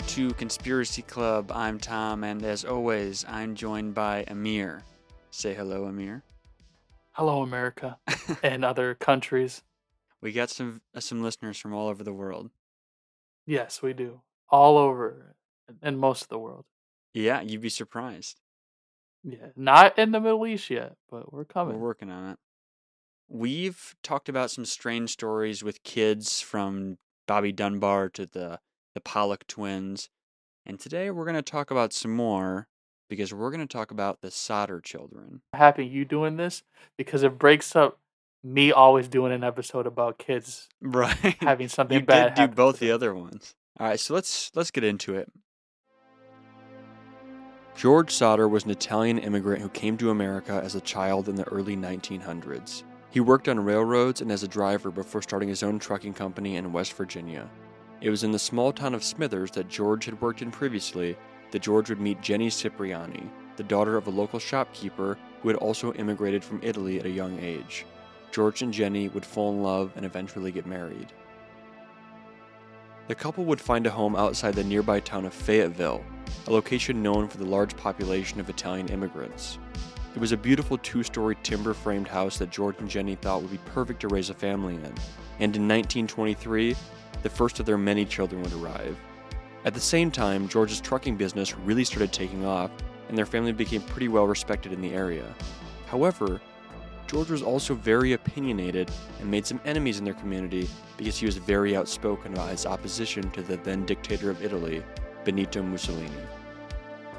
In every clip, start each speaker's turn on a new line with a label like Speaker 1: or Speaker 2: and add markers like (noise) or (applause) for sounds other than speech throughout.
Speaker 1: Back to Conspiracy Club. I'm Tom, and as always, I'm joined by Emir. Say hello, Emir.
Speaker 2: Hello, America (laughs) and other countries.
Speaker 1: We got some uh, some listeners from all over the world.
Speaker 2: Yes, we do. All over and most of the world.
Speaker 1: Yeah, you'd be surprised.
Speaker 2: Yeah, not in the Middle East yet, but we're coming.
Speaker 1: We're working on it. We've talked about some strange stories with kids from Bobby Dunbar to the the Pollock twins, and today we're going to talk about some more because we're going to talk about the Sodder children.
Speaker 2: Happy you doing this because it breaks up me always doing an episode about kids
Speaker 1: Right. (laughs)
Speaker 2: having something
Speaker 1: you
Speaker 2: bad
Speaker 1: did do both the other ones. All right, so let's let's get into it. George Sodder was an Italian immigrant who came to America as a child in the early 1900s. He worked on railroads and as a driver before starting his own trucking company in West Virginia. It was in the small town of Smithers that George had worked in previously that George would meet Jenny Cipriani, the daughter of a local shopkeeper who had also immigrated from Italy at a young age. George and Jenny would fall in love and eventually get married. The couple would find a home outside the nearby town of Fayetteville, a location known for the large population of Italian immigrants. It was a beautiful two story timber framed house that George and Jenny thought would be perfect to raise a family in, and in 1923, the first of their many children would arrive. At the same time, George's trucking business really started taking off, and their family became pretty well respected in the area. However, George was also very opinionated and made some enemies in their community because he was very outspoken about his opposition to the then dictator of Italy, Benito Mussolini.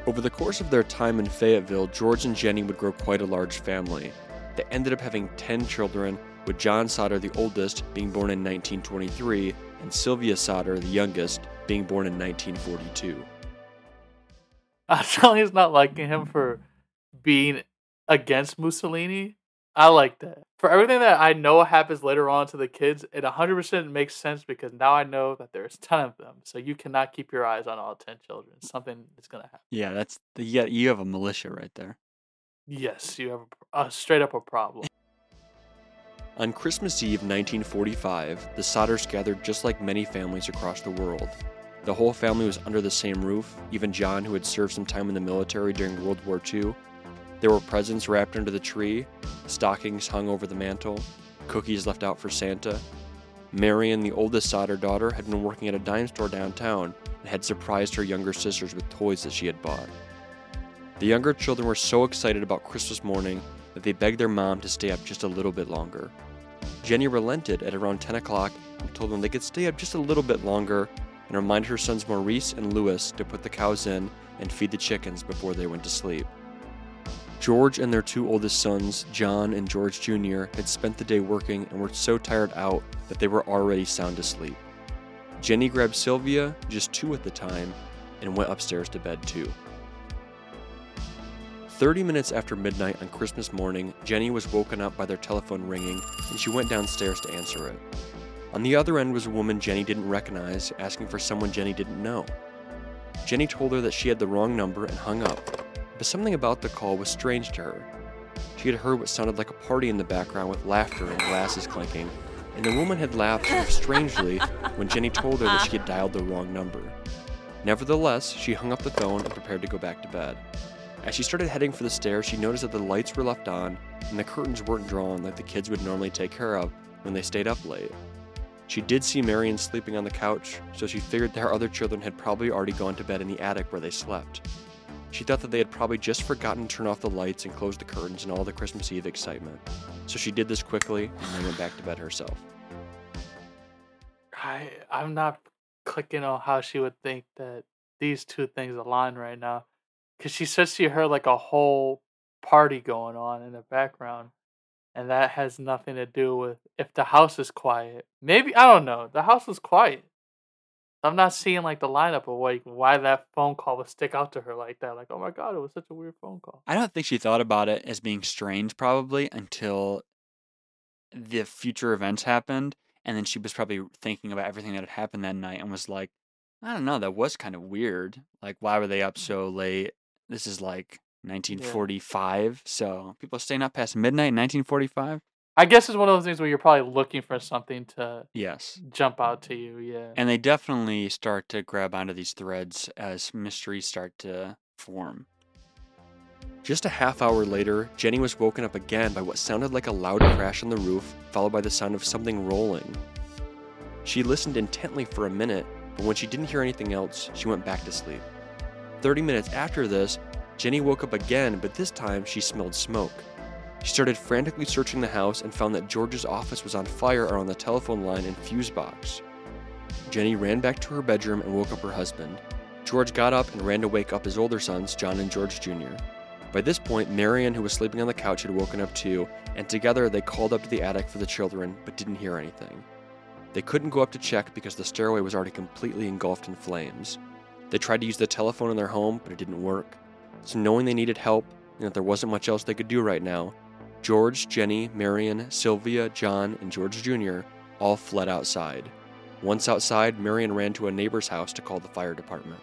Speaker 1: Over the course of their time in Fayetteville, George and Jenny would grow quite a large family. They ended up having 10 children, with John Sodder, the oldest, being born in 1923, and Sylvia Sodder, the youngest, being born in 1942.
Speaker 2: I'm (laughs) telling you, it's not liking him for being against Mussolini. I like that. For everything that I know happens later on to the kids, it 100% makes sense because now I know that there's 10 of them. So you cannot keep your eyes on all 10 children. Something is going to happen.
Speaker 1: Yeah, that's the, yeah, you have a militia right there.
Speaker 2: Yes, you have a, a straight up a problem.
Speaker 1: On Christmas Eve 1945, the Sodders gathered just like many families across the world. The whole family was under the same roof, even John, who had served some time in the military during World War II. There were presents wrapped under the tree, stockings hung over the mantle, cookies left out for Santa. Marion, the oldest Sodder daughter, had been working at a dime store downtown and had surprised her younger sisters with toys that she had bought. The younger children were so excited about Christmas morning that they begged their mom to stay up just a little bit longer. Jenny relented at around 10 o'clock and told them they could stay up just a little bit longer and reminded her sons Maurice and Louis to put the cows in and feed the chickens before they went to sleep. George and their two oldest sons, John and George Jr., had spent the day working and were so tired out that they were already sound asleep. Jenny grabbed Sylvia, just two at the time, and went upstairs to bed too. 30 minutes after midnight on Christmas morning, Jenny was woken up by their telephone ringing and she went downstairs to answer it. On the other end was a woman Jenny didn't recognize, asking for someone Jenny didn't know. Jenny told her that she had the wrong number and hung up, but something about the call was strange to her. She had heard what sounded like a party in the background with laughter and glasses clinking, and the woman had laughed sort of strangely when Jenny told her that she had dialed the wrong number. Nevertheless, she hung up the phone and prepared to go back to bed. As she started heading for the stairs, she noticed that the lights were left on and the curtains weren't drawn like the kids would normally take care of when they stayed up late. She did see Marion sleeping on the couch, so she figured that her other children had probably already gone to bed in the attic where they slept. She thought that they had probably just forgotten to turn off the lights and close the curtains in all the Christmas Eve excitement. So she did this quickly and then went back to bed herself.
Speaker 2: I I'm not clicking on how she would think that these two things align right now, because she says she heard like a whole party going on in the background, and that has nothing to do with if the house is quiet. Maybe I don't know. The house was quiet. I'm not seeing like the lineup of like why that phone call would stick out to her like that. Like, oh my god, it was such a weird phone call.
Speaker 1: I don't think she thought about it as being strange probably until the future events happened and then she was probably thinking about everything that had happened that night and was like I don't know that was kind of weird like why were they up mm. so late this is like 1945 so people staying up past midnight in 1945
Speaker 2: I I guess it's one of those things where you're probably looking for something to
Speaker 3: Yes.
Speaker 2: jump out to you. Yeah.
Speaker 3: And they definitely start to grab onto these threads as mysteries start to form. Just a half hour later, Jenny was woken up again by what sounded like a loud crash on the roof, followed by the sound of something rolling. She listened intently for a minute, but when she didn't hear anything else, she went back to sleep. 30 minutes after this, Jenny woke up again, but this time she smelled smoke. She started frantically searching the house and found that George's office was on fire around the telephone line and fuse box. Jenny ran back to her bedroom and woke up her husband. George got up and ran to wake up his older sons, John and George Jr. By this point, Marion, who was sleeping on the couch, had woken up too, and together they called up to the attic for the children, but didn't hear anything. They couldn't go up to check because the stairway was already completely engulfed in flames. They tried to use the telephone in their home, but it didn't work. So, knowing they needed help and that there wasn't much else they could do right now, George, Jenny, Marion, Sylvia, John, and George Jr. all fled outside. Once outside, Marion ran to a neighbor's house to call the fire department.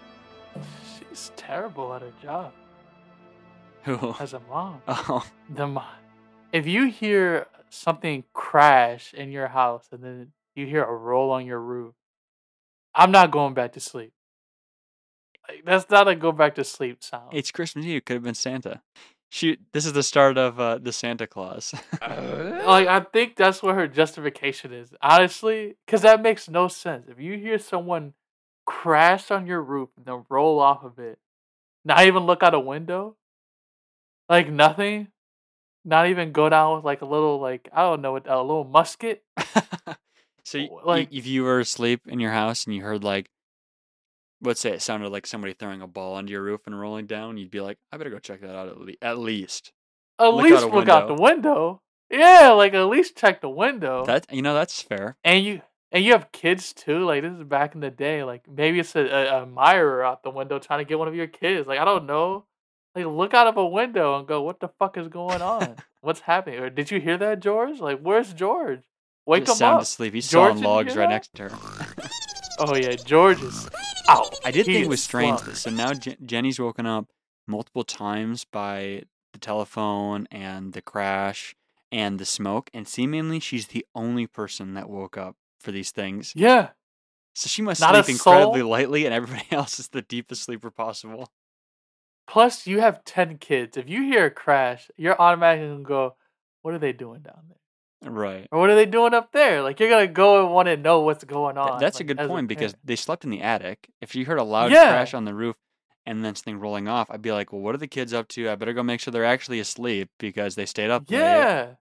Speaker 2: She's terrible at her job
Speaker 3: Who?
Speaker 2: as a mom. (laughs)
Speaker 3: Oh,
Speaker 2: The mo- if you hear something crash in your house and then you hear a roll on your roof, I'm not going back to sleep. Like, that's not a go back to sleep sound.
Speaker 3: it's Christmas Eve. Could have been Santa. Shoot, this is the start of uh, the Santa Claus. (laughs)
Speaker 2: like I think that's what her justification is. Honestly, because that makes no sense. If you hear someone crash on your roof and then roll off of it, not even look out a window, like nothing, not even go down with like a little like I don't know a little musket. (laughs)
Speaker 3: so, y-
Speaker 2: W-
Speaker 3: y-
Speaker 2: like-
Speaker 3: if you were asleep in your house and you heard like, let's say it sounded like somebody throwing a ball onto your roof and rolling down, you'd be like, I better go check that out at, le- at least.
Speaker 2: At
Speaker 3: Look out
Speaker 2: least
Speaker 3: a
Speaker 2: look out the window. Yeah, like at least check the window.
Speaker 3: That you know that's fair.
Speaker 2: and you and you have kids too. Like this is back in the day. Like maybe it's a, a, a admirer out the window trying to get one of your kids. Like I don't know. Like look out of a window and go, what the fuck is going on? (laughs) What's happening? Or did you hear that, George? Like where's George? Wake
Speaker 3: Just
Speaker 2: him
Speaker 3: sound
Speaker 2: up.
Speaker 3: asleep. He's
Speaker 2: George,
Speaker 3: sawing logs right
Speaker 2: that?
Speaker 3: next to her.
Speaker 2: Oh yeah, George is out.
Speaker 3: I did
Speaker 2: He
Speaker 3: think it was strange. That, so now Je- Jenny's woken up multiple times by the telephone and the crash and the smoke, and seemingly she's the only person that woke up for these things.
Speaker 2: Yeah.
Speaker 3: So she must
Speaker 2: Not
Speaker 3: sleep incredibly lightly, and everybody (laughs) else is the deepest sleeper possible.
Speaker 2: Plus you have ten kids. If you hear a crash, you're automatically gonna go, What are they doing down there?
Speaker 3: Right.
Speaker 2: Or what are they doing up there? Like you're gonna go and want to know what's going
Speaker 3: Th-
Speaker 2: on.
Speaker 3: that's a good point because
Speaker 2: parent.
Speaker 3: they slept in the attic. If you heard a loud
Speaker 2: Yeah.
Speaker 3: crash on the roof and then something rolling off, I'd be like, "Well, what are the kids up to? I better go make sure they're actually asleep because they stayed up late."
Speaker 2: Yeah.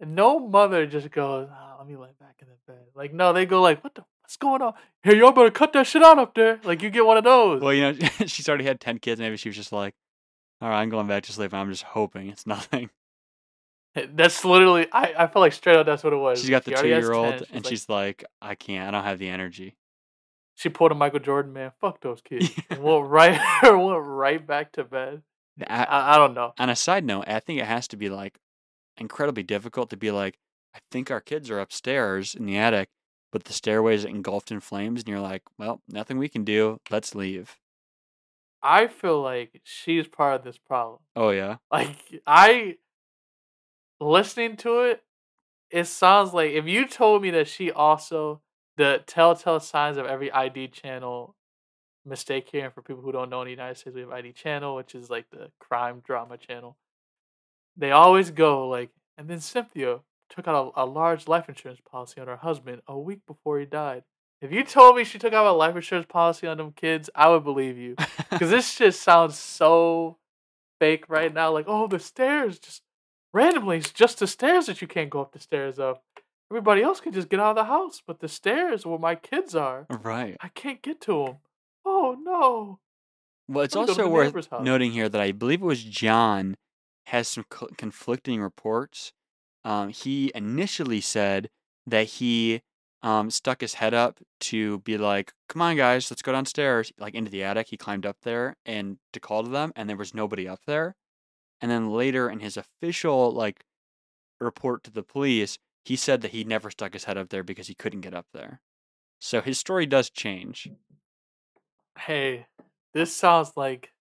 Speaker 2: And no mother just goes, "Ah, let me lay back in the bed. Like, no, they go like, what the, what's going on? Hey, y'all better cut that shit out up there. Like, you get one of those.
Speaker 3: Well, you know, (laughs) she's already had ten kids. Maybe she was just like, "All right, I'm going back to sleep. and I'm just hoping it's (laughs) nothing." (laughs)
Speaker 2: that's literally, I, I feel like straight up that's what it was.
Speaker 3: She's got the
Speaker 2: She
Speaker 3: two-year-old, and
Speaker 2: like-
Speaker 3: she's like, "I can't. I don't have the energy."
Speaker 2: she pulled a Michael Jordan, man. Fuck those (laughs) kids. and went right, (laughs) went right back to bed. I don't know.
Speaker 3: on a side note, I think it has to be like incredibly difficult to be like, I think our kids are upstairs in the attic, but the stairway is engulfed in flames, and you're like, well, nothing we can do. Let's leave.
Speaker 2: I feel like she's part of this problem.
Speaker 3: Oh yeah,
Speaker 2: Like I listening to it, it sounds like if you told me that she also the telltale signs of every ID channel mistake here, and for people who don't know in the United States, we have ID channel, which is like the crime drama channel. They always go like, and then Cynthia took out a, a large life insurance policy on her husband a week before he died. If you told me she took out a life insurance policy on them kids, I would believe you. Because (laughs) this just sounds so fake right now. Like, oh, the stairs just randomly, it's just the stairs that you can't go up the stairs of. Everybody else can just get out of the house, but the stairs where my kids are,
Speaker 3: right.
Speaker 2: I can't get to them. Oh no!
Speaker 3: Well, it's
Speaker 2: Let me go to
Speaker 3: also worth noting here that I believe it was John has some co- conflicting reports. Um, he initially said that he um, stuck his head up to be like, "Come on, guys, let's go downstairs." Like into the attic, he climbed up there and to call to them, and there was nobody up there. And then later, in his official like report to the police, he said that he never stuck his head up there because he couldn't get up there. So his story does change.
Speaker 2: Hey, this sounds like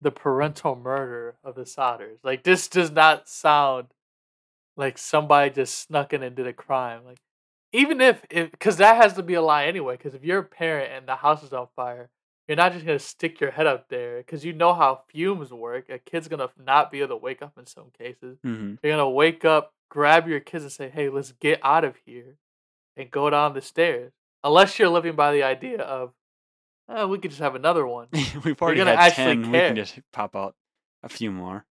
Speaker 2: the parental murder of the Sodders. Like this does not sound like somebody just snuck in and did a crime. Like even if if because that has to be a lie anyway. Because if you're a parent and the house is on fire, you're not just gonna stick your head up there because you know how fumes work. A kid's gonna not be able to wake up in some cases.
Speaker 1: hmm
Speaker 2: You're gonna wake up, grab your kids, and say, "Hey, let's get out of here," and go down the stairs. Unless you're living by the idea of, oh, we could just have another one. (laughs)
Speaker 1: We've already
Speaker 2: gonna
Speaker 1: had
Speaker 2: actually
Speaker 1: 10. We can just pop out a few more.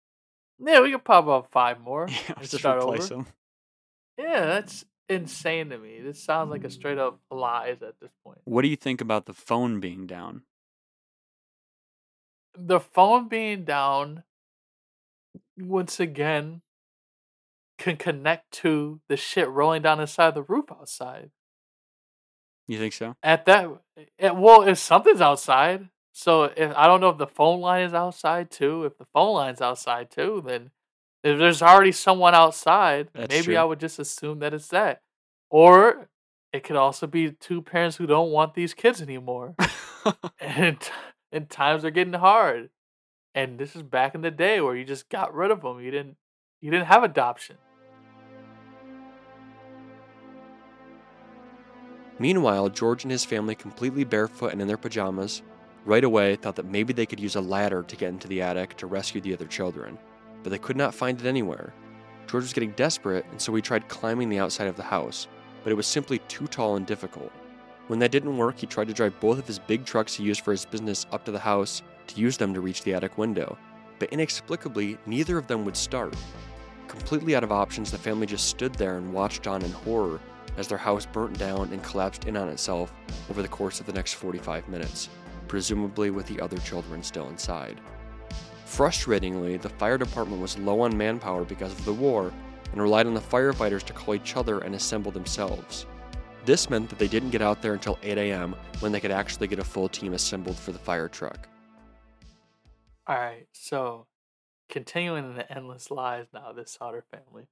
Speaker 2: yeah, we could pop up five more (laughs)
Speaker 1: Yeah,
Speaker 2: and
Speaker 1: just
Speaker 2: start
Speaker 1: replace
Speaker 2: over.
Speaker 1: them.
Speaker 2: Yeah, that's insane to me. This sounds like a straight up lies at this point.
Speaker 1: What do you think about the phone being down?
Speaker 2: The phone being down, once again, can connect to the shit rolling down inside the roof outside.
Speaker 1: You think so?
Speaker 2: At that, it, well, if something's outside, so if I don't know if the phone line is outside too. If the phone line's outside too, then if there's already someone outside,
Speaker 1: That's
Speaker 2: maybe
Speaker 1: true.
Speaker 2: I would just assume that it's that. Or it could also be two parents who don't want these kids anymore. (laughs) and and times are getting hard. And this is back in the day where you just got rid of them. You didn't you didn't have adoption.
Speaker 1: Meanwhile, George and his family, completely barefoot and in their pajamas, right away thought that maybe they could use a ladder to get into the attic to rescue the other children, but they could not find it anywhere. George was getting desperate, and so he tried climbing the outside of the house, but it was simply too tall and difficult. When that didn't work, he tried to drive both of his big trucks he used for his business up to the house to use them to reach the attic window, but inexplicably, neither of them would start. Completely out of options, the family just stood there and watched on in horror as their house burnt down and collapsed in on itself over the course of the next 45 minutes, presumably with the other children still inside. Frustratingly, the fire department was low on manpower because of the war and relied on the firefighters to call each other and assemble themselves. This meant that they didn't get out there until 8 a.m. when they could actually get a full team assembled for the fire truck.
Speaker 2: Alright, so continuing the endless lies now, this Sodder family.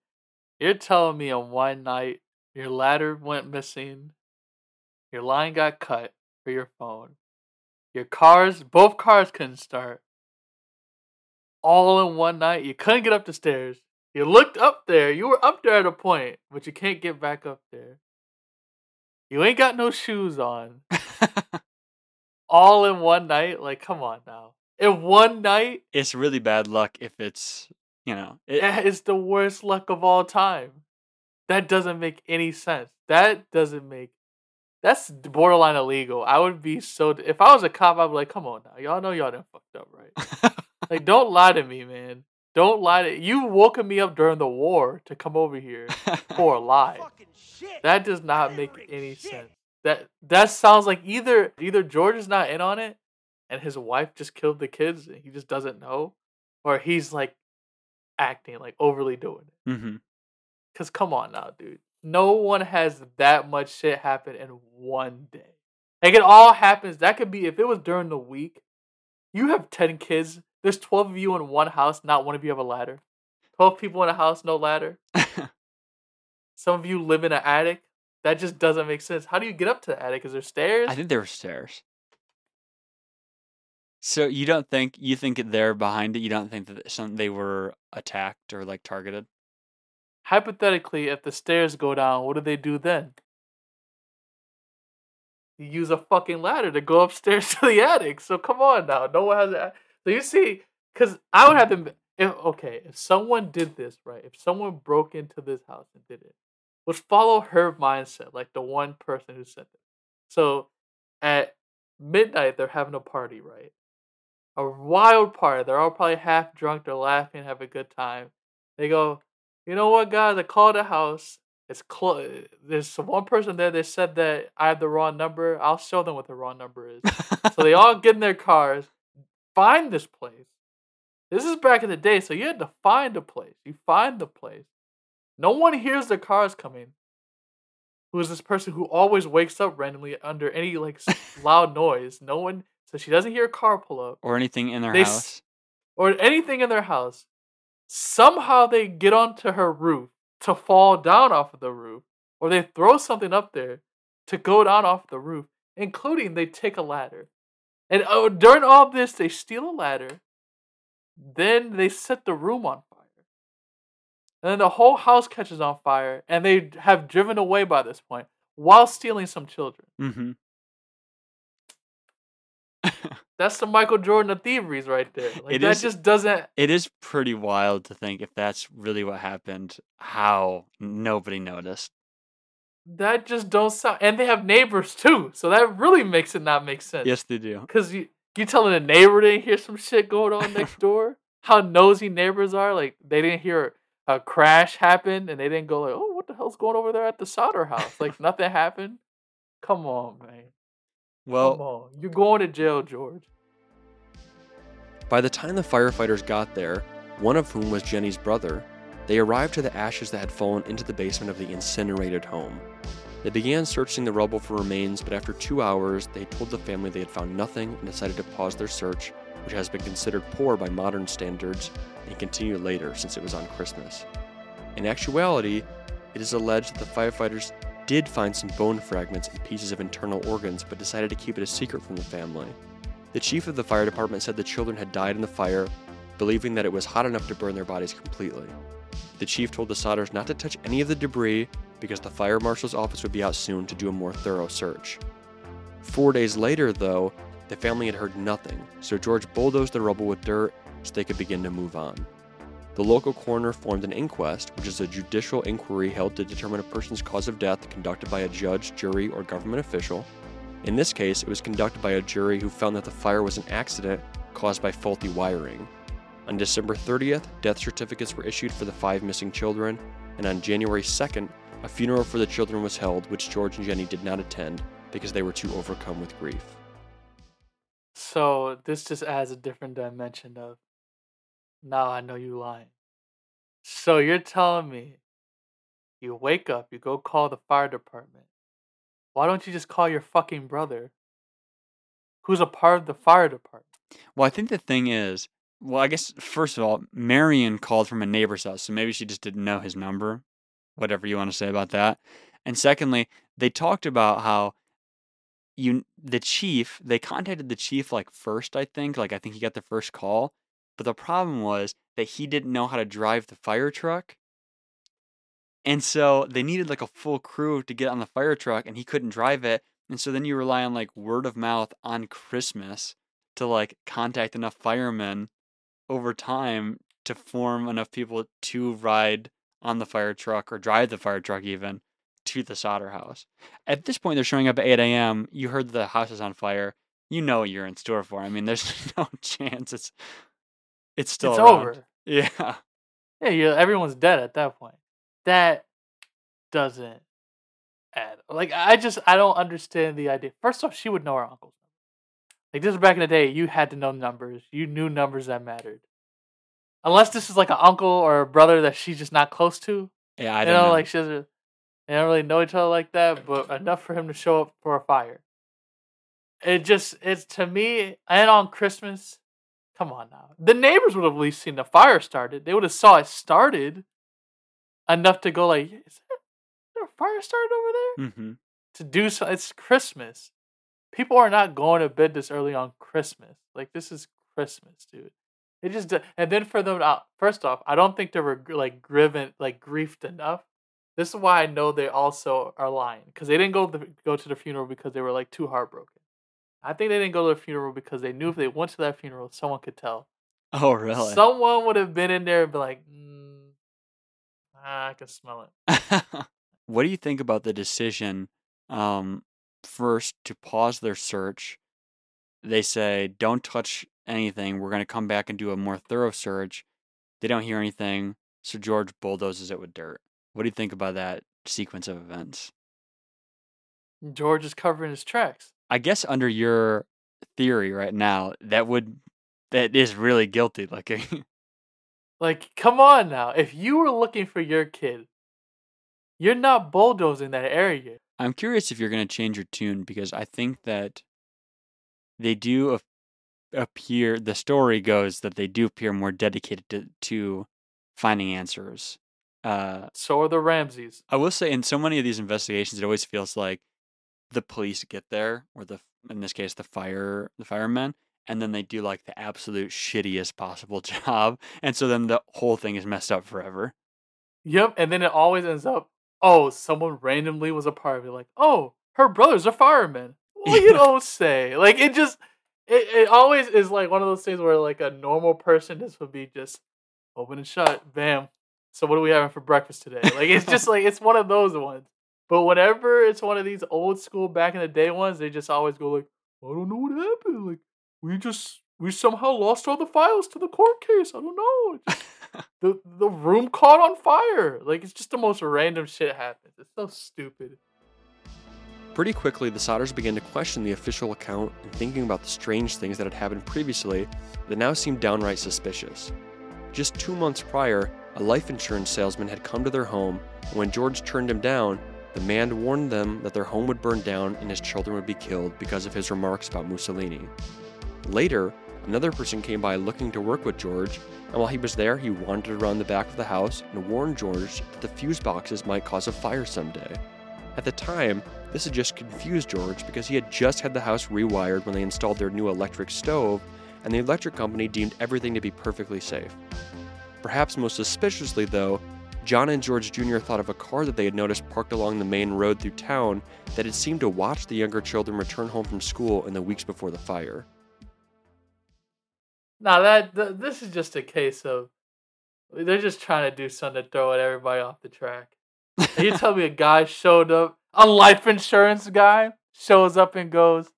Speaker 2: You're telling me on one night your ladder went missing, your line got cut for your phone, your cars, both cars couldn't start, all in one night. You couldn't get up the stairs. You looked up there, you were up there at a point, but you can't get back up there. You ain't got no shoes on. (laughs) All in one night? Like, come on now. In one night,
Speaker 1: it's really bad luck if it's, you know, it,
Speaker 2: that is the worst luck of all time. That doesn't make any sense. That doesn't make. That's borderline illegal. I would be so. If I was a cop, I'd be like, "Come on now, y'all know y'all done fucked up, right? (laughs) Like, don't lie to me, man. Don't lie to you. Woken me up during the war to come over here for a (laughs) lie. That does not make any sense. That that sounds like either either George is not in on it, and his wife just killed the kids, and he just doesn't know, or he's like acting like overly doing it.
Speaker 1: hmm
Speaker 2: Cause come on now, dude. No one has that much shit happen in one day. Like it all happens. That could be if it was during the week. You have ten kids. There's twelve of you in one house. Not one of you have a ladder. Twelve people in a house, no ladder. (laughs) Some of you live in an attic. That just doesn't make sense. How do you get up to the attic? Is there stairs?
Speaker 1: I think there were stairs. So you don't think you think they're behind it? You don't think that some they were attacked or like targeted?
Speaker 2: Hypothetically, if the stairs go down, what do they do then? You use a fucking ladder to go upstairs (laughs) to the attic. So come on now, no one has. A, so you see, because I would have to. If, okay, if someone did this right, if someone broke into this house and did it, would follow her mindset, like the one person who said it. So at midnight, they're having a party, right? A wild party. They're all probably half drunk. They're laughing, have a good time. They go, you know what, guys? I called the house. It's close. There's one person there. They said that I have the wrong number. I'll show them what the wrong number is. so they all get in their cars, find this place. This is back in the day, so you had to find a place. You find the place. No one hears the cars coming. Who is this person who always wakes up randomly under any like loud noise? No one, so she doesn't hear a car pull up
Speaker 1: or anything in their
Speaker 2: They
Speaker 1: house?
Speaker 2: or anything in their house. Somehow they get onto her roof to fall down off of the roof, or they throw something up there to go down off the roof, including they take a ladder. And oh, during all this, they steal a ladder. Then they set the room on fire. And then the whole house catches on fire, and they have driven away by this point while stealing some children.
Speaker 3: Mm-hmm. (laughs)
Speaker 2: That's the Michael Jordan of thieveries right there. Like
Speaker 3: It
Speaker 2: that
Speaker 3: is-
Speaker 2: just doesn't.
Speaker 3: it is pretty wild to think if that's really what happened, how nobody noticed.
Speaker 2: That just don't sound. And they have neighbors too, so that really makes it not make sense.
Speaker 3: Yes, they do.
Speaker 2: Because you you telling a neighbor they didn't hear some shit going on next (laughs) door? How nosy neighbors are? Like they didn't hear a crash happened and they didn't go like, "Oh, what the hell's going over there at the Sodder house?" Like nothing happened. Come on, man.
Speaker 3: Well, Come
Speaker 2: on. You're going to jail, George.
Speaker 1: By the time the firefighters got there, one of whom was Jenny's brother, they arrived to the ashes that had fallen into the basement of the incinerated home. They began searching the rubble for remains, but after two hours, they told the family they had found nothing and decided to pause their search, which has been considered poor by modern standards, and continued later since it was on Christmas. In actuality, it is alleged that the firefighters did find some bone fragments and pieces of internal organs, but decided to keep it a secret from the family. The chief of the fire department said the children had died in the fire, believing that it was hot enough to burn their bodies completely. The chief told the Sodders not to touch any of the debris because the fire marshal's office would be out soon to do a more thorough search. Four days later, though, the family had heard nothing, so George bulldozed the rubble with dirt so they could begin to move on. The local coroner formed an inquest, which is a judicial inquiry held to determine a person's cause of death conducted by a judge, jury, or government official. In this case, it was conducted by a jury who found that the fire was an accident caused by faulty wiring. On December 30th, death certificates were issued for the five missing children, and on January 2nd, a funeral for the children was held, which George and Jenny did not attend because they were too overcome with grief.
Speaker 2: So this just adds a different dimension of now I know you lying. So you're telling me you wake up, you go call the fire department. Why don't you just call your fucking brother who's a part of the fire department?
Speaker 3: well, I think the thing is, well, I guess first of all, Marion called from a neighbor's house, so maybe she just didn't know his number. Whatever you want to say about that. And secondly, they talked about how you the chief they contacted the chief like first i think like i think he got the first call but the problem was that he didn't know how to drive the fire truck. And so they needed like a full crew to get on the fire truck and he couldn't drive it and so then you rely on like word of mouth on christmas to like contact enough firemen over time to form enough people to ride on the fire truck or drive the fire truck even to the Sodder house. At this point, they're showing up at 8 a.m. You heard the house is on fire. You know what you're in store for. I mean, there's (laughs) no chance it's it's still
Speaker 2: it's
Speaker 3: around.
Speaker 2: over. (laughs)
Speaker 3: Yeah.
Speaker 2: Yeah, everyone's dead at that point. That doesn't add. Like I just I don't understand the idea. First off, she would know her uncle's number. Like this was back in the day, you had to know numbers. You knew numbers that mattered. Unless this is like an uncle or a brother that she's just not close to.
Speaker 3: Yeah, I
Speaker 2: you
Speaker 3: don't
Speaker 2: know,
Speaker 3: know.
Speaker 2: like she doesn't they don't really know each other like that, but enough for him to show up for a fire. It just it's to me and on Christmas. Come on now. The neighbors would have at least seen the fire started. They would have saw it started enough to go like, is there, is there a fire started over there?
Speaker 3: hmm
Speaker 2: To do so it's Christmas. People are not going to bed this early on Christmas. Like this is Christmas, dude. It just and then for them out. First off, I don't think they were like grieved like griefed enough. This is why I know they also are lying because they didn't go the, go to the funeral because they were like too heartbroken. I think they didn't go to the funeral because they knew if they went to that funeral, someone could tell.
Speaker 3: Oh, really?
Speaker 2: Someone would have been in there and be like, mm, ah, I can smell it. (laughs)
Speaker 3: what do you think about the decision um, first to pause their search? They say, don't touch anything. We're going to come back and do a more thorough search. They don't hear anything, so George bulldozes it with dirt. What do you think about that sequence of events?
Speaker 2: George is covering his tracks.
Speaker 3: I guess under your theory right now, that would that is really guilty looking. (laughs)
Speaker 2: Like, come on now. If you were looking for your kid, you're not bulldozing that area.
Speaker 3: I'm curious if you're going to change your tune because I think that they do ap- appear. The story goes that they do appear more dedicated to, to finding answers. Uh,
Speaker 2: So are the Ramseys.
Speaker 3: I will say, in so many of these investigations, it always feels like the police get there, or the in this case, the fire the firemen, and then they do like the absolute shittiest possible (laughs) job, and so then the whole thing is messed up forever.
Speaker 2: Yep, and then it always ends up, oh, someone randomly was a part of it. Like, oh, her brother's a fireman. Well, you (laughs) don't say. Like, it just, it, it always is like one of those things where like a normal person just would be just open and shut, bam. So what are we having for breakfast today? Like, it's just like it's one of those ones. But whenever it's one of these old school back in the day ones, they just always go like, I don't know what happened. Like, we just we somehow lost all the files to the court case. I don't know. Just- (laughs) the the room caught on fire. Like it's just the most random shit happens. It's so stupid.
Speaker 1: Pretty quickly, the Sodders began to question the official account and thinking about the strange things that had happened previously that now seemed downright suspicious. Just two months prior, a life insurance salesman had come to their home, and when George turned him down, the man warned them that their home would burn down and his children would be killed because of his remarks about Mussolini. Later, another person came by looking to work with George, and while he was there, he wandered around the back of the house and warned George that the fuse boxes might cause a fire someday. At the time, this had just confused George because he had just had the house rewired when they installed their new electric stove, and the electric company deemed everything to be perfectly safe. Perhaps most suspiciously, though, John and George Jr. thought of a car that they had noticed parked along the main road through town that had seemed to watch the younger children return home from school in the weeks before the fire.
Speaker 2: Now that th- this is just a case of they're just trying to do something to throw everybody off the track. You tell me a guy showed up, a life insurance guy shows up and goes,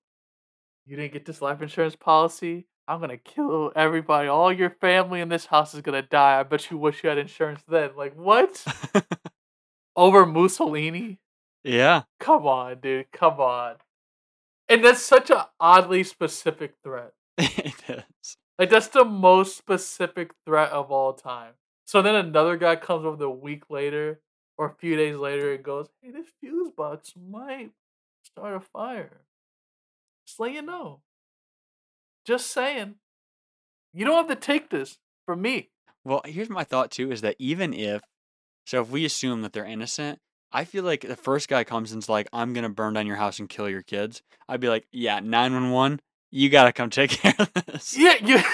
Speaker 2: "You didn't get this life insurance policy. I'm gonna kill everybody. All your family in this house is gonna die. I bet you wish you had insurance then." Like what? (laughs) Over Mussolini?
Speaker 3: yeah.
Speaker 2: Come on, dude. Come on. And that's such an oddly specific threat. (laughs)
Speaker 3: it is.
Speaker 2: Like that's the most specific threat of all time. So then another guy comes over the week later or a few days later and goes, "Hey, this fuse box might start a fire." Just let you know. Just saying. You don't have to take this from me.
Speaker 3: Well, here's my thought too: is that even if, so if we assume that they're innocent, I feel like the first guy comes and's like, "I'm gonna burn down your house and kill your kids." I'd be like, "Yeah, nine one one, you gotta come take (laughs) care of this."
Speaker 2: Yeah, you. (laughs)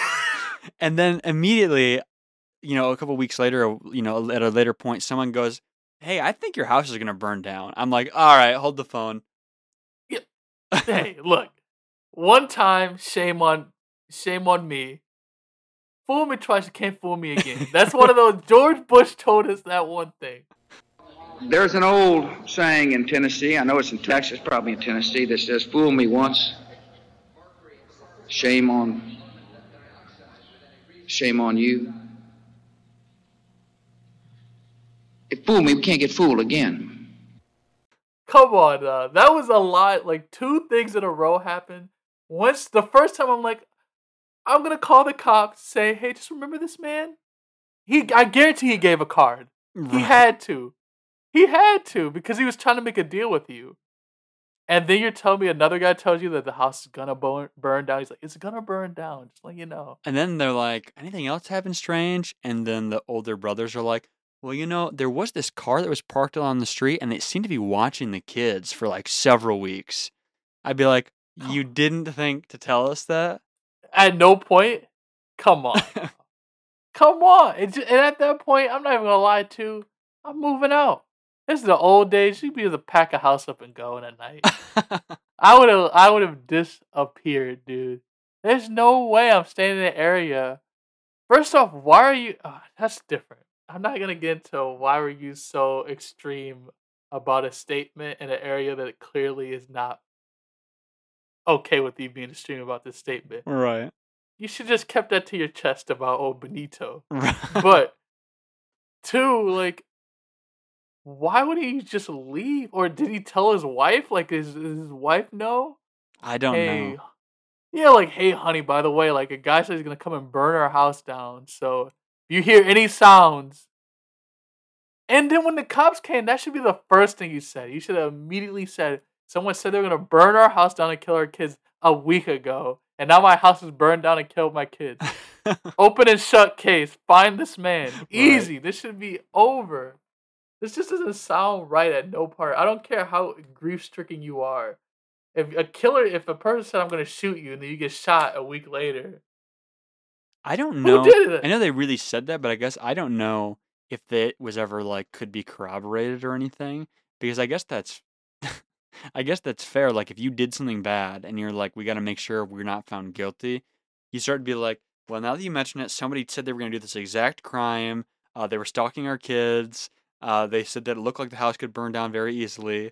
Speaker 3: And then immediately, you know, a couple weeks later, you know, at a later point, someone goes, "Hey, I think your house is gonna burn down." I'm like, "All right, hold the phone." (laughs)
Speaker 2: hey, look. One time, shame on, shame on me. Fool me twice, you can't fool me again. That's one of (laughs) those. George Bush told us that one thing.
Speaker 4: There's an old saying in Tennessee, I know it's in Texas, probably in Tennessee, that says, Fool me once, shame on, shame on you. If fool me, we can't get fooled again.
Speaker 2: Come on, uh, that was a lot. Like two things in a row happened. Once the first time, I'm like, I'm gonna call the cops. Say, hey, just remember this man. He, I guarantee he gave a card. He had to. He had to because he was trying to make a deal with you. And then you're telling me another guy tells you that the house is gonna burn, burn down. He's like, it's gonna burn down. Just let you know.
Speaker 3: And then they're like, anything else happen strange? And then the older brothers are like, well, you know, there was this car that was parked on the street and it seemed to be watching the kids for like several weeks. I'd be like, you didn't think to tell us that?
Speaker 2: At no point, come on, (laughs) come on. And, ju- and at that point, I'm not even gonna lie to. you, I'm moving out. This is the old days. You'd be able to pack a house up and go in a night. (laughs) I would have I would have disappeared, dude. There's no way I'm staying in the area. First off, why are you uh, that's different. I'm not gonna get into why were you so extreme about a statement in an area that clearly is not okay with you being extreme about this statement.
Speaker 3: right.
Speaker 2: You should just kept that to your chest about old Benito. (laughs)
Speaker 3: Right.
Speaker 2: But two, like why would he just leave? Or did he tell his wife? Like, is, is his wife know?
Speaker 3: I don't
Speaker 2: hey,
Speaker 3: know.
Speaker 2: yeah, like, hey, honey, by the way, like, a guy said he's gonna come and burn our house down. So, if you hear any sounds, and then when the cops came, that should be the first thing you said. You should have immediately said, someone said they were gonna burn our house down and kill our kids a week ago, and now my house is burned down and killed my kids. (laughs) Open and shut case. Find this man. Easy. This should be over. This just doesn't sound right at no part. I don't care how grief stricken you are. If a killer, if a person said I'm gonna shoot you and then you get shot a week later,
Speaker 3: I don't know.
Speaker 2: who did it?
Speaker 3: I know they really said that, but I guess I don't know if it was ever like could be corroborated or anything because I guess that's (laughs) I guess that's fair. Like if you did something bad and you're like, we got to make sure we're not found guilty, you start to be like, well, now that you mention it, somebody said they were going to do this exact crime. Uh, they were stalking our kids. Uh, they said that it looked like the house could burn down very easily.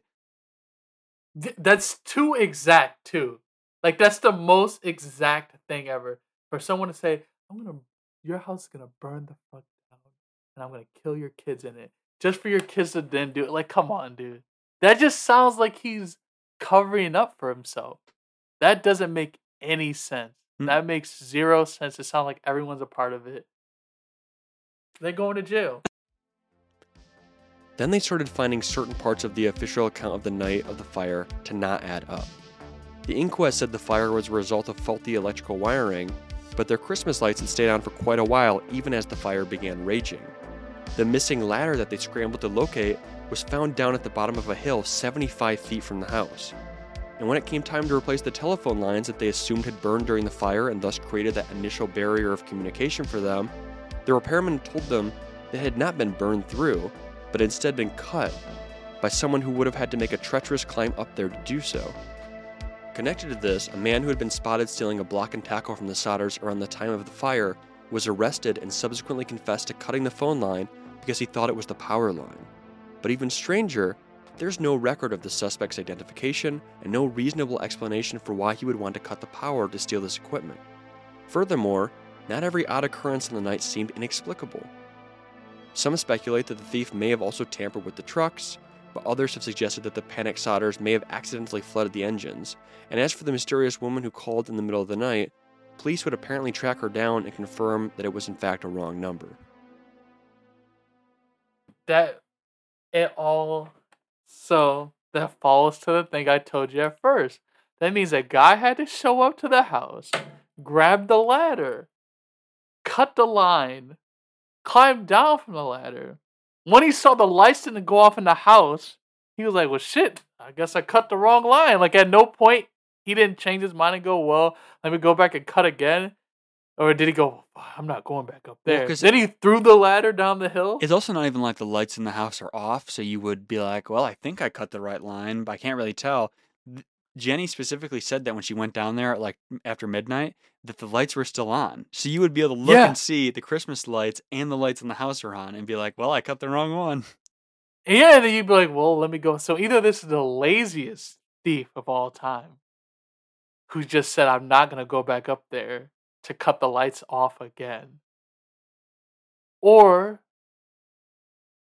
Speaker 2: Th- that's too exact too. Like that's the most exact thing ever for someone to say, "I'm gonna, your house is gonna burn the fuck down, and I'm gonna kill your kids in it." Just for your kids to then do it. Like, come on, dude. That just sounds like he's covering up for himself. That doesn't make any sense.
Speaker 3: Hmm.
Speaker 2: That makes zero sense. It sounds like everyone's a part of it. They're going to jail.
Speaker 1: Then they started finding certain parts of the official account of the night of the fire to not add up. The inquest said the fire was a result of faulty electrical wiring, but their Christmas lights had stayed on for quite a while even as the fire began raging. The missing ladder that they scrambled to locate was found down at the bottom of a hill 75 feet from the house. And when it came time to replace the telephone lines that they assumed had burned during the fire and thus created that initial barrier of communication for them, the repairman told them it had not been burned through, but instead been cut by someone who would have had to make a treacherous climb up there to do so. Connected to this, a man who had been spotted stealing a block and tackle from the Sodders around the time of the fire was arrested and subsequently confessed to cutting the phone line because he thought it was the power line. But even stranger, there's no record of the suspect's identification and no reasonable explanation for why he would want to cut the power to steal this equipment. Furthermore, not every odd occurrence in the night seemed inexplicable. Some speculate that the thief may have also tampered with the trucks, but others have suggested that the panic Sodders may have accidentally flooded the engines. And as for the mysterious woman who called in the middle of the night, police would apparently track her down and confirm that it was in fact a wrong number.
Speaker 2: That it all so that falls to the thing I told you at first. That means a guy had to show up to the house, grab the ladder, cut the line, climb down from the ladder. When he saw the lights didn't go off in the house, he was like, Well shit, I guess I cut the wrong line. Like at no point he didn't change his mind and go, Well, let me go back and cut again. Or did he go, I'm not going back up there?
Speaker 3: 'cause
Speaker 2: then he threw the ladder down the hill.
Speaker 3: It's also not even like the lights in the house are off, so you would be like, "Well, I think I cut the right line, but I can't really tell." Jenny specifically said that when she went down there, at like after midnight, that the lights were still on. So you would be able to look
Speaker 2: Yeah.
Speaker 3: and see the Christmas lights and the lights in the house are on, and be like, "Well, I cut the wrong one."
Speaker 2: Yeah, and then you'd be like, well, let me go. So either this is the laziest thief of all time who just said, I'm not going to go back up there to cut the lights off again. Or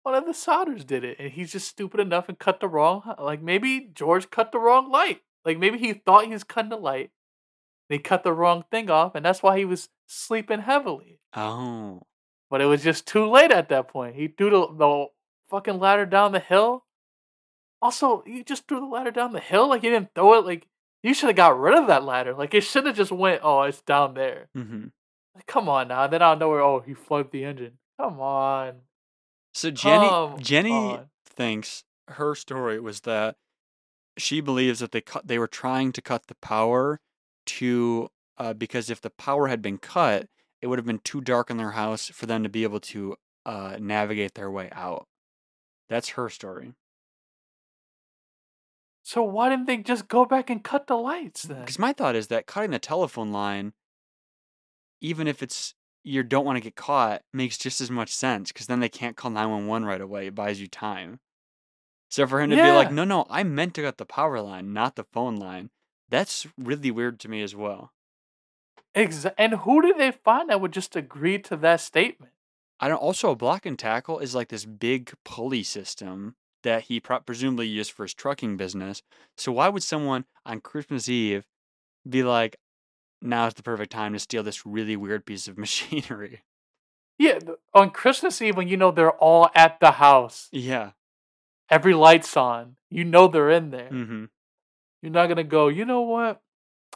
Speaker 2: one of the Sodders did it and he's just stupid enough and cut the wrong, like maybe George cut the wrong light. Like maybe he thought he was cutting the light. And he cut the wrong thing off and that's why he was sleeping heavily.
Speaker 3: Oh,
Speaker 2: But it was just too late at that point. He threw the, the fucking ladder down the hill. Also, you just threw the ladder down the hill. Like you didn't throw it. Like you should have got rid of that ladder. Like it should have just went. Oh, it's down there.
Speaker 3: hmm
Speaker 2: Like, come on now. Then out know where. oh, he flooded the engine. Come on.
Speaker 3: so Jenny
Speaker 2: Come
Speaker 3: Jenny
Speaker 2: on.
Speaker 3: thinks her story was that she believes that they cut they were trying to cut the power to uh, because if the power had been cut, it would have been too dark in their house for them to be able to uh, navigate their way out. That's her story.
Speaker 2: So why didn't they just go back and cut the lights mm, then?
Speaker 3: Because my thought is that cutting the telephone line, even if it's you don't want to get caught, makes just as much sense. Because then they can't call nine one one right away. It buys you time. So for him to be like, no, no, I meant to cut the power line, not the phone line. That's really weird to me as well.
Speaker 2: Exa- and who did they find that would just agree to that statement?
Speaker 3: I don't. Also, a block and tackle is like this big pulley system that he pro- presumably used for his trucking business. So why would someone on Christmas Eve be like, "Now's the perfect time to steal this really weird piece of (laughs) machinery"?
Speaker 2: Yeah, on Christmas Eve when you know they're all at the house,
Speaker 3: Yeah.
Speaker 2: every light's on, you know they're in there.
Speaker 3: Mm-hmm.
Speaker 2: You're not gonna go, you know what?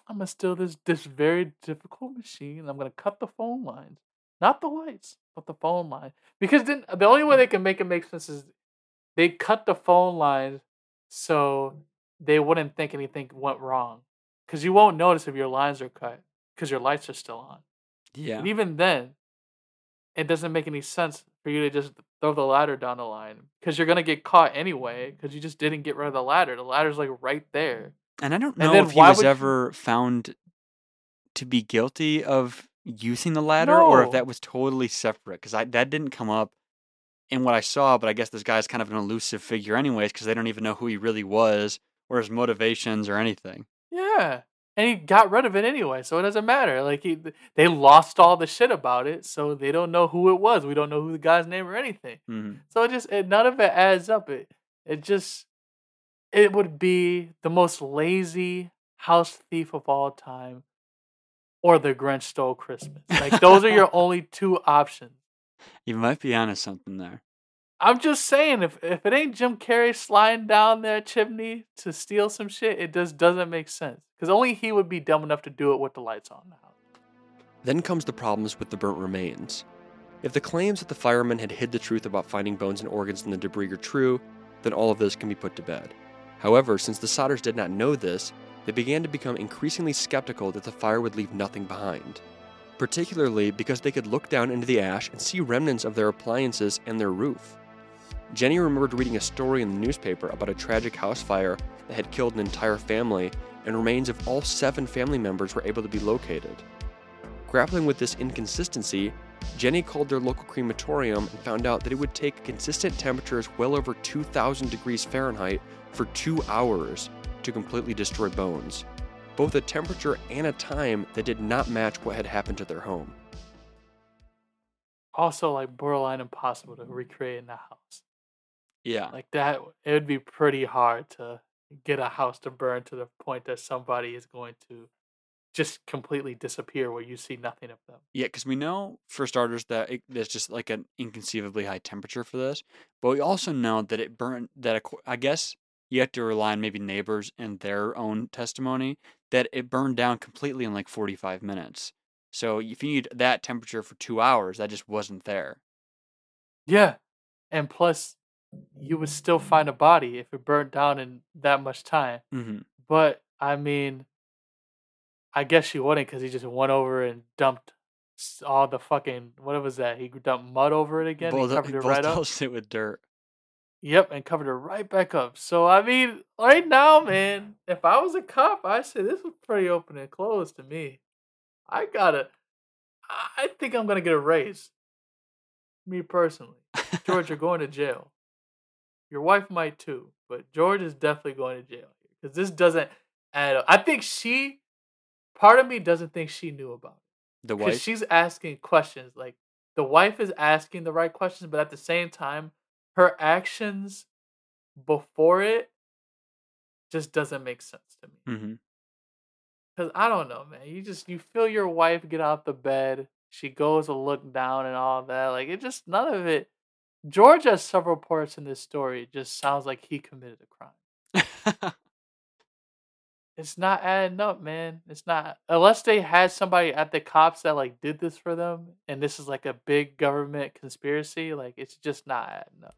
Speaker 2: I'm gonna steal this this very difficult machine. I'm gonna cut the phone lines, not the lights, but the phone line. Because then the only way they can make it make sense is they cut the phone lines so they wouldn't think anything went wrong. Because you won't notice if your lines are cut because your lights are still on.
Speaker 3: Yeah.
Speaker 2: And even then, it doesn't make any sense for you to just throw the ladder down the line because you're gonna get caught anyway because you just didn't get rid of the ladder. The ladder's like right there.
Speaker 3: And I don't know if he was
Speaker 2: would you-
Speaker 3: ever found to be guilty of using the ladder or if that was totally separate because that didn't come up in what I saw. But I guess this guy's kind of an elusive figure, anyways, because they don't even know who he really was or his motivations or anything.
Speaker 2: Yeah. And he got rid of it anyway, so it doesn't matter. Like he, they lost all the shit about it, so they don't know who it was. We don't know who the guy's name or anything.
Speaker 3: hmm
Speaker 2: So it just it, none of it adds up. It it just it would be the most lazy house thief of all time, or the Grinch stole Christmas. Like those are your (laughs) only two options.
Speaker 3: You might be onto something there.
Speaker 2: I'm just saying, if if it ain't Jim Carrey sliding down that chimney to steal some shit, it just doesn't make sense. Because only he would be dumb enough to do it with the lights on. Now.
Speaker 1: Then comes the problems with the burnt remains. If the claims that the firemen had hid the truth about finding bones and organs in the debris are true, then all of this can be put to bed. However, since the Sodders did not know this, they began to become increasingly skeptical that the fire would leave nothing behind. Particularly because they could look down into the ash and see remnants of their appliances and their roof. Jenny remembered reading a story in the newspaper about a tragic house fire that had killed an entire family, and remains of all seven family members were able to be located. Grappling with this inconsistency, Jenny called their local crematorium and found out that it would take consistent temperatures well over 2,000 degrees Fahrenheit for two hours to completely destroy bones, both a temperature and a time that did not match what had happened to their home.
Speaker 2: Also, like borderline impossible to recreate in the house.
Speaker 3: Yeah.
Speaker 2: Like that, it would be pretty hard to get a house to burn to the point that somebody is going to just completely disappear where you see nothing of them.
Speaker 3: Yeah, because we know for starters that it, there's just like an inconceivably high temperature for this, but we also know that it burned. That I guess you have to rely on maybe neighbors and their own testimony that it burned down completely in like 45 minutes. So if you need that temperature for two hours, that just wasn't there.
Speaker 2: Yeah. And plus, you would still find a body if it burned down in that much time.
Speaker 3: Mm-hmm.
Speaker 2: But I mean, I guess you wouldn't because he just went over and dumped all the fucking what was that? He dumped mud over it again.
Speaker 3: Both,
Speaker 2: he covered it right (laughs) up.
Speaker 3: it with dirt.
Speaker 2: Yep, and covered it right back up. So I mean, right now, man, if I was a cop, I'd say this was pretty open and closed to me. I gotta, I think I'm gonna get a raise. Me personally, George, you're (laughs) going to jail. Your wife might too, but George is definitely going to jail because this doesn't add up. I think she, part of me doesn't think she knew about it
Speaker 3: the wife.
Speaker 2: she's asking questions. Like the wife is asking the right questions, but at the same time, her actions before it just doesn't make sense to me.
Speaker 3: hmm
Speaker 2: Cause I don't know, man. You just you feel your wife get out the bed, she goes to look down and all that. Like it just none of it. George has several parts in this story. It just sounds like he committed a crime. (laughs) It's not adding up, man. It's not unless they had somebody at the cops that like did this for them, and this is like a big government conspiracy. Like it's just not adding up.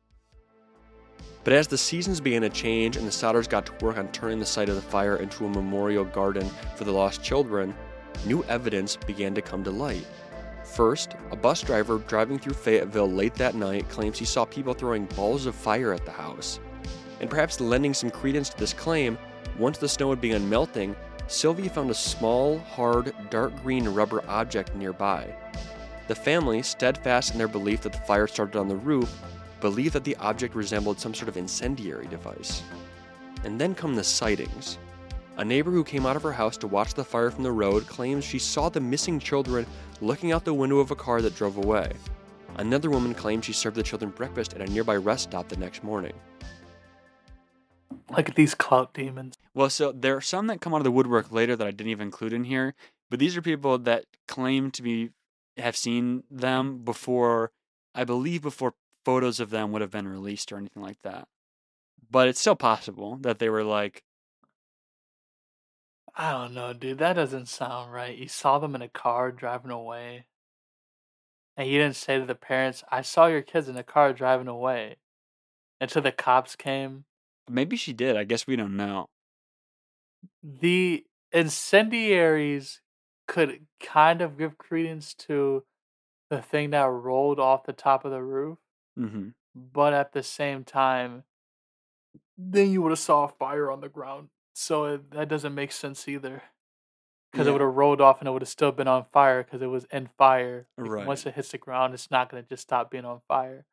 Speaker 1: But as the seasons began to change and the Sodders got to work on turning the site of the fire into a memorial garden for the lost children, new evidence began to come to light. First, a bus driver driving through Fayetteville late that night claims he saw people throwing balls of fire at the house. And perhaps lending some credence to this claim, once the snow had begun melting, Sylvia found a small, hard, dark green rubber object nearby. The family, steadfast in their belief that the fire started on the roof, believed that the object resembled some sort of incendiary device. And then come the sightings. A neighbor who came out of her house to watch the fire from the road claims she saw the missing children looking out the window of a car that drove away. Another woman claims she served the children breakfast at a nearby rest stop the next morning.
Speaker 2: Look at these clout demons.
Speaker 3: Well, so there are some that come out of the woodwork later that I didn't even include in here, but these are people that claim to be have seen them before, I believe before photos of them would have been released or anything like that. But it's still possible that they were like,
Speaker 2: I don't know, dude. That doesn't sound right. You saw them in a car driving away. And you didn't say to the parents, I saw your kids in a car driving away. Until the cops came.
Speaker 3: maybe she did. I guess we don't know.
Speaker 2: The incendiaries could kind of give credence to the thing that rolled off the top of the roof.
Speaker 3: Mm-hmm.
Speaker 2: but at the same time, then you would have saw a fire on the ground. So it, that doesn't make sense either. Because it would have rolled off and it would have still been on fire because it was in fire.
Speaker 3: Right.
Speaker 2: Once it hits the ground, it's not going to just stop being on fire.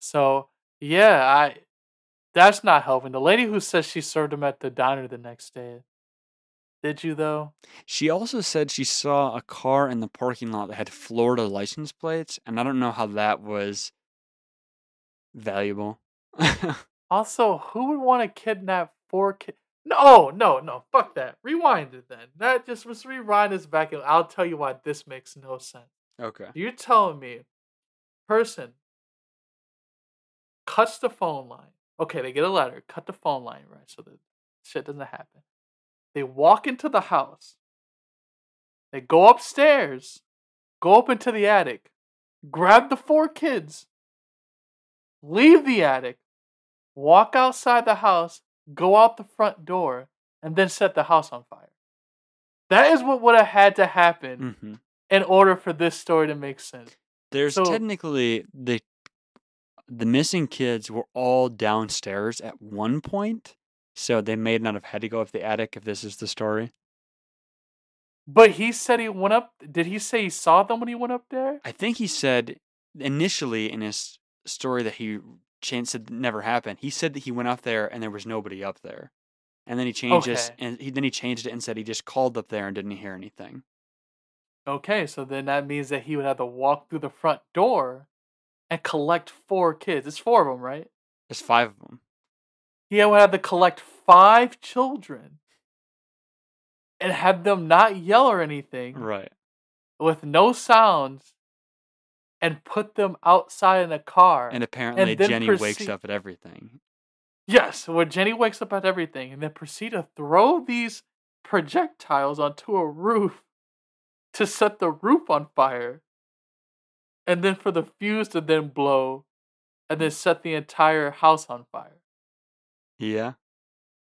Speaker 2: So yeah, I that's not helping. The lady who says she served him at the diner the next day. Did you though?
Speaker 3: She also said she saw a car in the parking lot that had Florida license plates, and I don't know how that was valuable.
Speaker 2: Also, who would want to kidnap four kids? No, no, no. Fuck that. Rewind it then. That just let's rewind this back and I'll tell you why this makes no sense.
Speaker 3: okay.
Speaker 2: You're telling me person cuts the phone line. Okay, they get a letter, cut the phone line, right? So that shit doesn't happen. They walk into the house. They go upstairs, go up into the attic, grab the four kids, leave the attic, walk outside the house, go out the front door, and then set the house on fire. That is what would have had to happen
Speaker 3: hmm
Speaker 2: in order for this story to make sense.
Speaker 3: There's
Speaker 2: So-
Speaker 3: technically the the missing kids were all downstairs at one point, so they may not have had to go up the attic if this is the story.
Speaker 2: But he said he went up. Did he say he saw them when he went up there?
Speaker 3: I think he said initially in his story that he changed said never happened. He said that he went up there and there was nobody up there, and then he changed this
Speaker 2: Okay.
Speaker 3: and he then he changed it and said he just called up there and didn't hear anything.
Speaker 2: Okay, so then that means that he would have to walk through the front door and collect four kids. It's four of them, right?
Speaker 3: There's five of them.
Speaker 2: He would have to collect five children and have them not yell or anything
Speaker 3: Right.
Speaker 2: with no sounds and put them outside in a car.
Speaker 3: And apparently
Speaker 2: then
Speaker 3: Jenny wakes up at everything.
Speaker 2: Yes, when Jenny wakes up at everything and then proceed to throw these projectiles onto a roof to set the roof on fire. And then for the fuse to then blow and then set the entire house on fire.
Speaker 3: Yeah.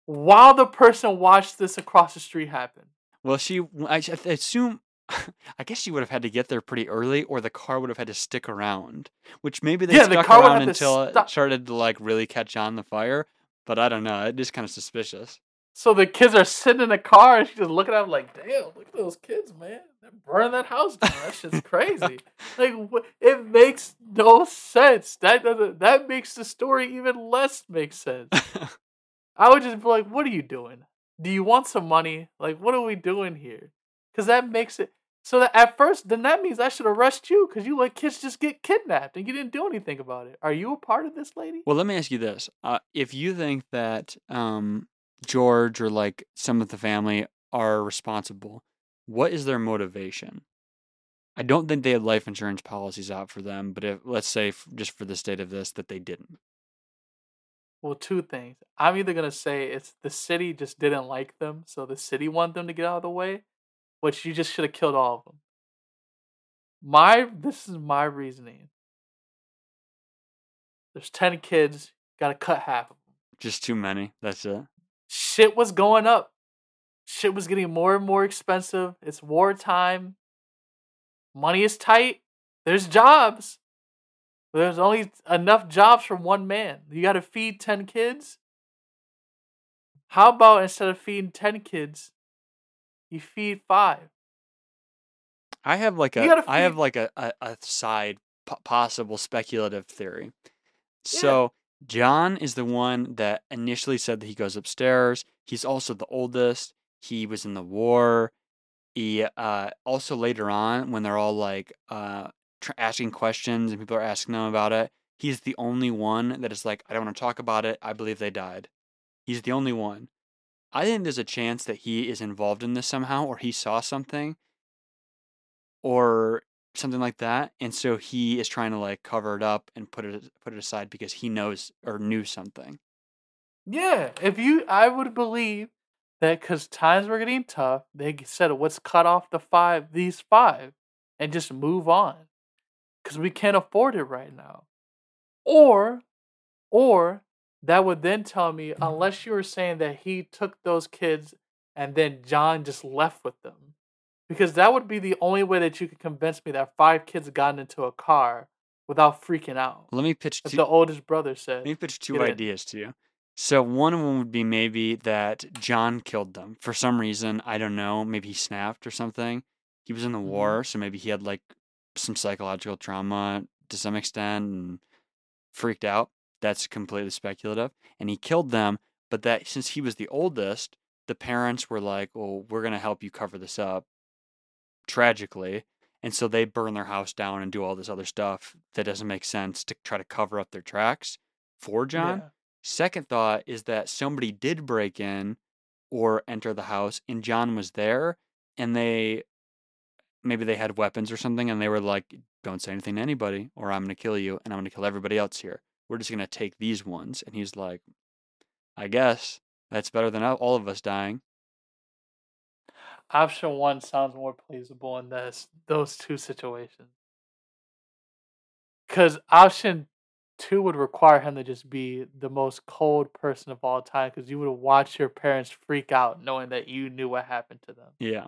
Speaker 2: While the person watched this across the street happen.
Speaker 3: Well, she, I assume, (laughs) I guess you would have had to get there pretty early, or the car would have had to stick around. Which maybe they
Speaker 2: Yeah, the
Speaker 3: stuck
Speaker 2: car
Speaker 3: around until it started to like really catch on the fire. But I don't know. It is just kind of suspicious.
Speaker 2: So the kids are sitting in the car and she's just looking at them like, damn, look at those kids, man. They're burning that house down. That shit's crazy. (laughs) like it makes no sense. That doesn't that makes the story even less make sense. (laughs) I would just be like, what are you doing? Do you want some money? Like, what are we doing here? Because that makes it so that at first, then that means I should arrest you because you let kids just get kidnapped and you didn't do anything about it. Are you a part of this lady?
Speaker 3: well, let me ask you this: uh, If you think that um, George or like some of the family are responsible, what is their motivation? I don't think they had life insurance policies out for them, but if let's say f- just for the state of this that they didn't.
Speaker 2: Well, two things. I'm either gonna say it's the city just didn't like them, so the city wanted them to get out of the way, which you just should have killed all of them. My this is my reasoning. There's ten kids, gotta cut half of them.
Speaker 3: Just too many. That's it.
Speaker 2: Shit was going up. Shit was getting more and more expensive. It's wartime. Money is tight. There's jobs. There's only enough jobs for one man. You got to feed 10 kids. How about instead of feeding 10 kids, you feed five?
Speaker 3: I have like
Speaker 2: You
Speaker 3: a I have like a, a, a side po- possible speculative theory. So John is the one that initially said that he goes upstairs. He's also the oldest. He was in the war. He uh, also later on when they're all like uh, tr- asking questions and people are asking them about it, he's the only one that is like, I don't want to talk about it. I believe they died. He's the only one. I think there's a chance that he is involved in this somehow, or he saw something, or something like that, and so he is trying to like cover it up and put it put it aside because he knows or knew something.
Speaker 2: Yeah, if you, I would believe that because times were getting tough, they said, "Let's cut off the five, these five, and just move on, because we can't afford it right now." Or, or that would then tell me, unless you were saying that he took those kids and then John just left with them, because that would be the only way that you could convince me that five kids got into a car without freaking out.
Speaker 3: Let me pitch two,
Speaker 2: the oldest brother said.
Speaker 3: let me pitch two ideas to you. So one of them would be maybe that John killed them for some reason. I don't know. Maybe he snapped or something. He was in the
Speaker 2: Mhm.
Speaker 3: war, so maybe he had like some psychological trauma to some extent and freaked out. That's completely speculative. And he killed them, but that since he was the oldest, the parents were like, "Well, we're gonna help you cover this up." Tragically, and so they burn their house down and do all this other stuff that doesn't make sense to try to cover up their tracks for John.
Speaker 2: Yeah.
Speaker 3: Second thought is that somebody did break in or enter the house and John was there and they maybe they had weapons or something and they were like, Don't say anything to anybody or I'm gonna kill you and I'm gonna kill everybody else here. We're just gonna take these ones and he's like, I guess that's better than all- of us dying.
Speaker 2: Option one sounds more plausible in this those two situations. Because option two would require him to just be the most cold person of all time. Because you would watch your parents freak out knowing that you knew what happened to them.
Speaker 3: Yeah.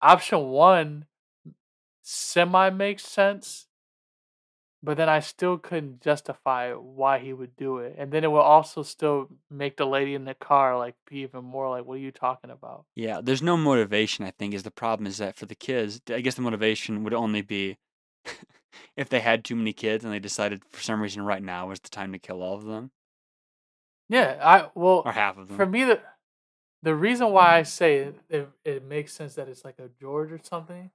Speaker 2: Option one semi makes sense, but then I still couldn't justify why he would do it. And then it will also still make the lady in the car like be even more like, "What are you talking about?"
Speaker 3: Yeah. There's no motivation, I think, is the problem is that for the kids, I guess the motivation would only be (laughs) if they had too many kids and they decided for some reason right now was the time to kill all of them
Speaker 2: Yeah, I well
Speaker 3: or half of them.
Speaker 2: for me the the reason why I say it, it it makes sense that it's like a George or something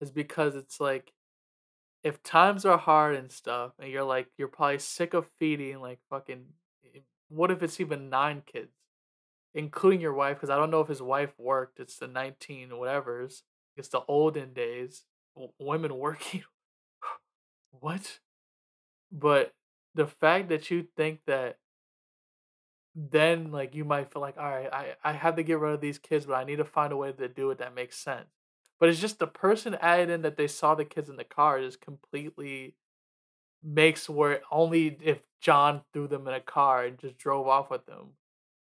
Speaker 2: is because it's like if times are hard and stuff and you're like you're probably sick of feeding like fucking eh, what if it's even nine kids including your wife because I don't know if his wife worked it's the 19 whatever's it's the olden days w- women (laughs) working what? But the fact that you think that then like you might feel like all right I, I have to get rid of these kids but i need to find a way to do it that makes sense but it's just the person added in that they saw the kids in the car just completely makes where only if john threw them in a car and just drove off with them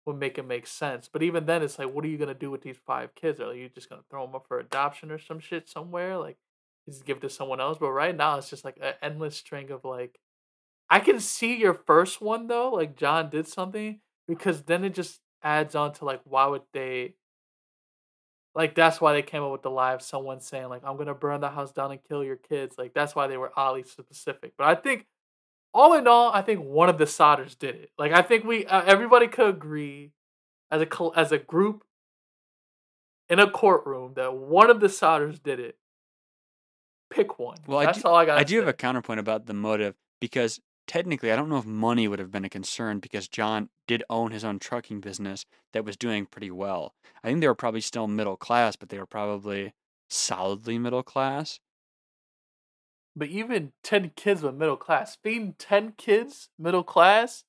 Speaker 2: would make it make sense but even then it's like what are you to do with these five kids? Are you just to throw them up for adoption or some shit somewhere? Like just give to someone else? But right now it's just like an endless string of like i can see your first one though like john did something because then it just adds on to like why would they like that's why they came up with the lie of someone saying like i'm gonna burn the house down and kill your kids. Like that's why they were oddly specific. But i think all in all i think one of the sodders did it. Like i think we uh, everybody could agree as a as a group in a courtroom that one of the sodders did it. Pick one.
Speaker 3: Well, I
Speaker 2: that's
Speaker 3: do-
Speaker 2: all i got
Speaker 3: I do have a counterpoint about the motive because technically, I don't know if money would have been a concern because John did own his own trucking business that was doing pretty well. I think they were probably still middle class, but they were probably solidly middle class.
Speaker 2: But even 10 kids with middle class, feeding 10 kids middle class,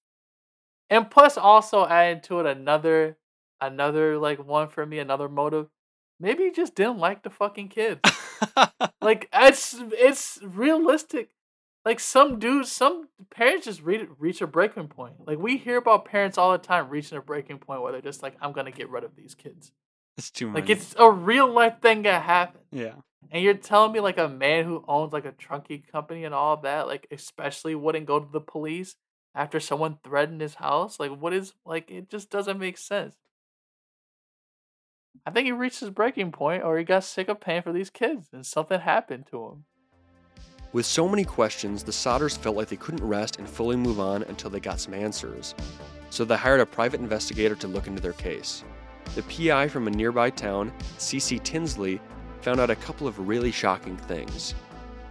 Speaker 2: and plus also adding to it another, another like one for me, another motive. Maybe he just didn't like the fucking kids. (laughs) like it's it's realistic. Like some dudes, some parents just reach reach a breaking point. Like we hear about parents all the time reaching a breaking point where they're just like, I'm gonna get rid of these kids.
Speaker 3: it's too much.
Speaker 2: Like it's a real life thing that happens.
Speaker 3: yeah.
Speaker 2: And you're telling me like a man who owns like a trunking company and all that, like especially wouldn't go to the police after someone threatened his house? Like what is like it just doesn't make sense. I think he reached his breaking point or he got sick of paying for these kids and something happened to him.
Speaker 1: With so many questions, the Sodders felt like they couldn't rest and fully move on until they got some answers. So they hired a private investigator to look into their case. The PI from a nearby town, C.C. Tinsley, found out a couple of really shocking things.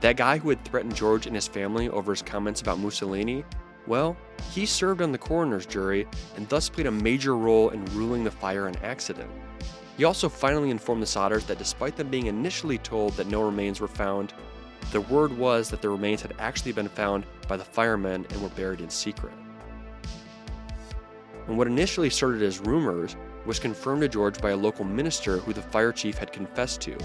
Speaker 1: That guy who had threatened George and his family over his comments about Mussolini, well, he served on the coroner's jury and thus played a major role in ruling the fire an accident. He also finally informed the Sodders that despite them being initially told that no remains were found, the word was that the remains had actually been found by the firemen and were buried in secret. And what initially started as rumors was confirmed to George by a local minister who the fire chief had confessed to.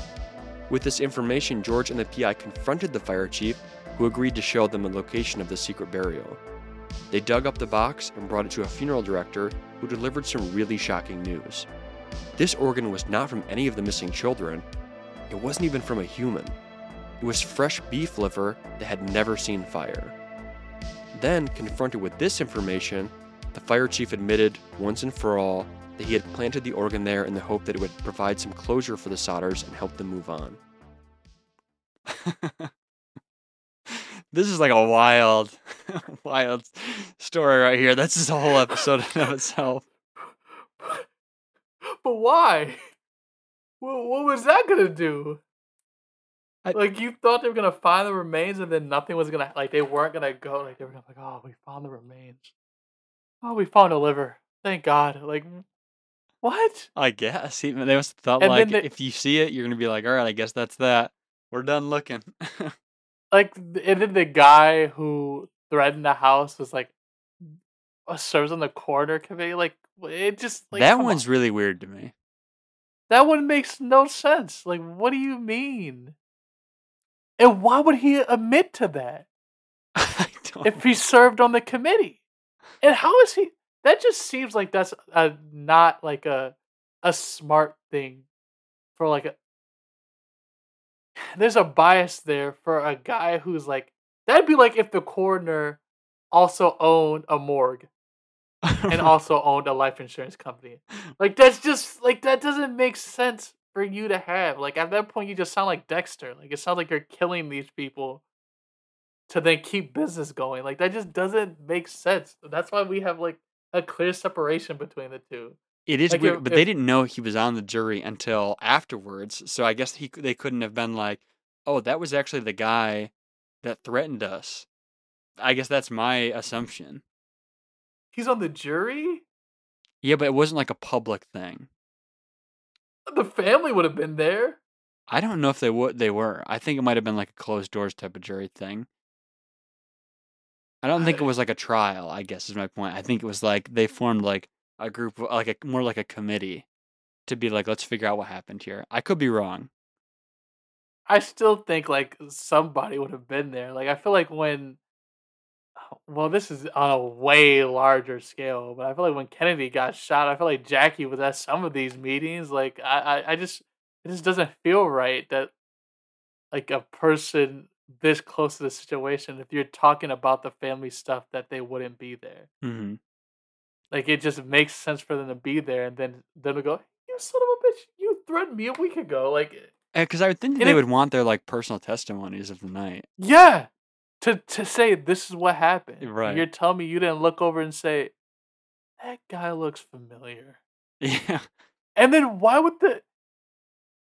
Speaker 1: With this information, George and the PI confronted the fire chief, who agreed to show them the location of the secret burial. They dug up the box and brought it to a funeral director who delivered some really shocking news. This organ was not from any of the missing children, it wasn't even from a human. It was fresh beef liver that had never seen fire. Then, confronted with this information, the fire chief admitted once and for all that he had planted the organ there in the hope that it would provide some closure for the Sodders and help them move on. (laughs)
Speaker 3: this is like a wild, (laughs) wild story right here. That's just a whole episode in of itself. (laughs)
Speaker 2: But why? What, what was that gonna do?
Speaker 3: I-
Speaker 2: like you thought they were gonna find the remains, and then nothing was gonna like they weren't gonna go. Like they were gonna be like, oh, we found the remains. Oh, we found a liver. Thank God. Like, what?
Speaker 3: I guess even they must have thought
Speaker 2: And
Speaker 3: like
Speaker 2: they-
Speaker 3: if you see it, you're gonna be like, all right, I guess that's that. We're done looking. (laughs)
Speaker 2: Like, and then the guy who threatened the house was like, uh, serves on the coroner committee. Like, it just like
Speaker 3: that one's
Speaker 2: on.
Speaker 3: really weird to me.
Speaker 2: That one makes no sense. Like, what do you mean? And why would he admit to that (laughs) if he served on the committee? And how is he? That just seems like that's a not like a a smart thing for like a. (sighs) There's a bias there for a guy who's like that'd be like if the coroner also owned a morgue (laughs) and also owned a life insurance company. Like that's just like that doesn't make sense for you to have. Like at that point you just sound like Dexter. Like it sounds like you're killing these people to then keep business going. Like that just doesn't make sense. That's why we have like a clear separation between the two.
Speaker 3: It is
Speaker 2: Like,
Speaker 3: weird,
Speaker 2: if-
Speaker 3: but they didn't know he was on the jury until afterwards. So I guess he they couldn't have been like, "Oh, that was actually the guy that threatened us." I guess that's my assumption.
Speaker 2: He's on the jury?
Speaker 3: Yeah, but it wasn't like a public thing.
Speaker 2: The family would have been there.
Speaker 3: I don't know if they would. They were. I think it might have been like a closed doors type of jury thing. I don't think it was like a trial. I guess is my point. I think it was like they formed like a group, uh, like a more like a committee, to be like, let's figure out what happened here. I could be wrong.
Speaker 2: I still think like somebody would have been there. Like I feel like when well, this is on a way larger scale, but I feel like when Kennedy got shot, I feel like Jackie was at some of these meetings. Like I, I, I just it just doesn't feel right that like a person this close to the situation, if you're talking about the family stuff, that they wouldn't be there.
Speaker 3: hmm
Speaker 2: Like it just makes sense for them to be there, and then then to go, you son of a bitch, you threatened me a week ago. Like
Speaker 3: Because I would think that they
Speaker 2: if-
Speaker 3: would want their like personal testimonies of the night.
Speaker 2: Yeah. To to say this is what happened.
Speaker 3: Right.
Speaker 2: You're telling me you didn't look over and say, That guy looks familiar.
Speaker 3: Yeah.
Speaker 2: And then why would the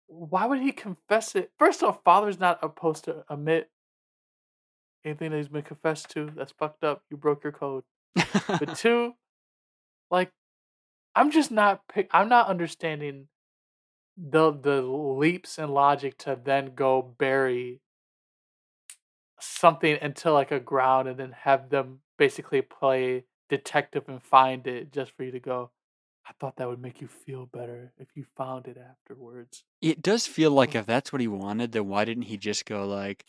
Speaker 2: why would he confess it? First off, father's not supposed to admit anything that he's been confessed to. That's fucked up. You broke your code. But (laughs) two, like, I'm just not pick. I'm not understanding the the leaps in logic to then go bury something into like a ground and then have them basically play detective and find it just for you to go. I thought that would make you feel better if you found it afterwards.
Speaker 3: It does feel like if that's what he wanted, then why didn't he just go like,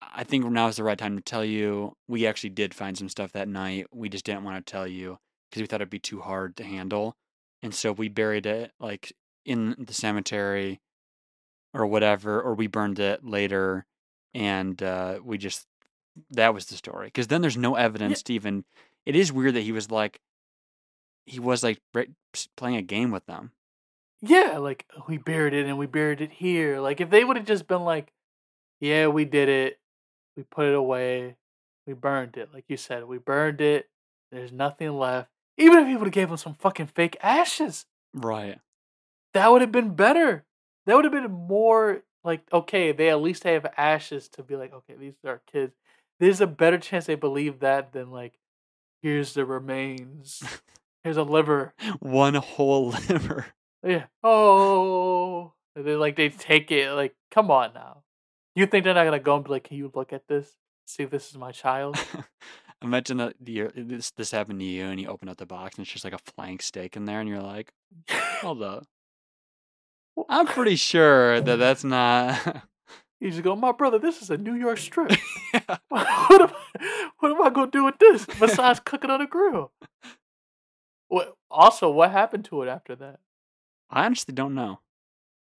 Speaker 3: I think now is the right time to tell you we actually did find some stuff that night. We just didn't want to tell you because we thought it'd be too hard to handle. And so we buried it like in the cemetery or whatever, or we burned it later. And uh, we just, that was the story. Because then there's no evidence to even, it is weird that he was like, he was like playing a game with them.
Speaker 2: Yeah, like we buried it and we buried it here. Like if they would have just been like, "Yeah, we did it. We put it away. We burned it." Like you said, we burned it. There's nothing left. Even if he would have gave them some fucking fake ashes,
Speaker 3: Right.
Speaker 2: that would have been better. That would have been more like okay. They at least have ashes to be like, okay, these are kids. There's a better chance they believe that than like, here's the remains. (laughs) Here's a liver.
Speaker 3: One whole (laughs) liver.
Speaker 2: Yeah. Oh. And then like they take it. Like, come on now. You think they're not gonna go and be like, "Can you look at this? See if this is my child." (laughs)
Speaker 3: Imagine that the, uh, this this happened to you, and you open up the box, and it's just like a flank steak in there, and you're like, "Hold up, I'm pretty sure that that's not." (laughs)
Speaker 2: You just go, "My brother, this is a New York strip. (laughs) (laughs) what am I, what am I gonna do with this besides cook it on a grill?" What? Also, what happened to it after that?
Speaker 3: I honestly don't know.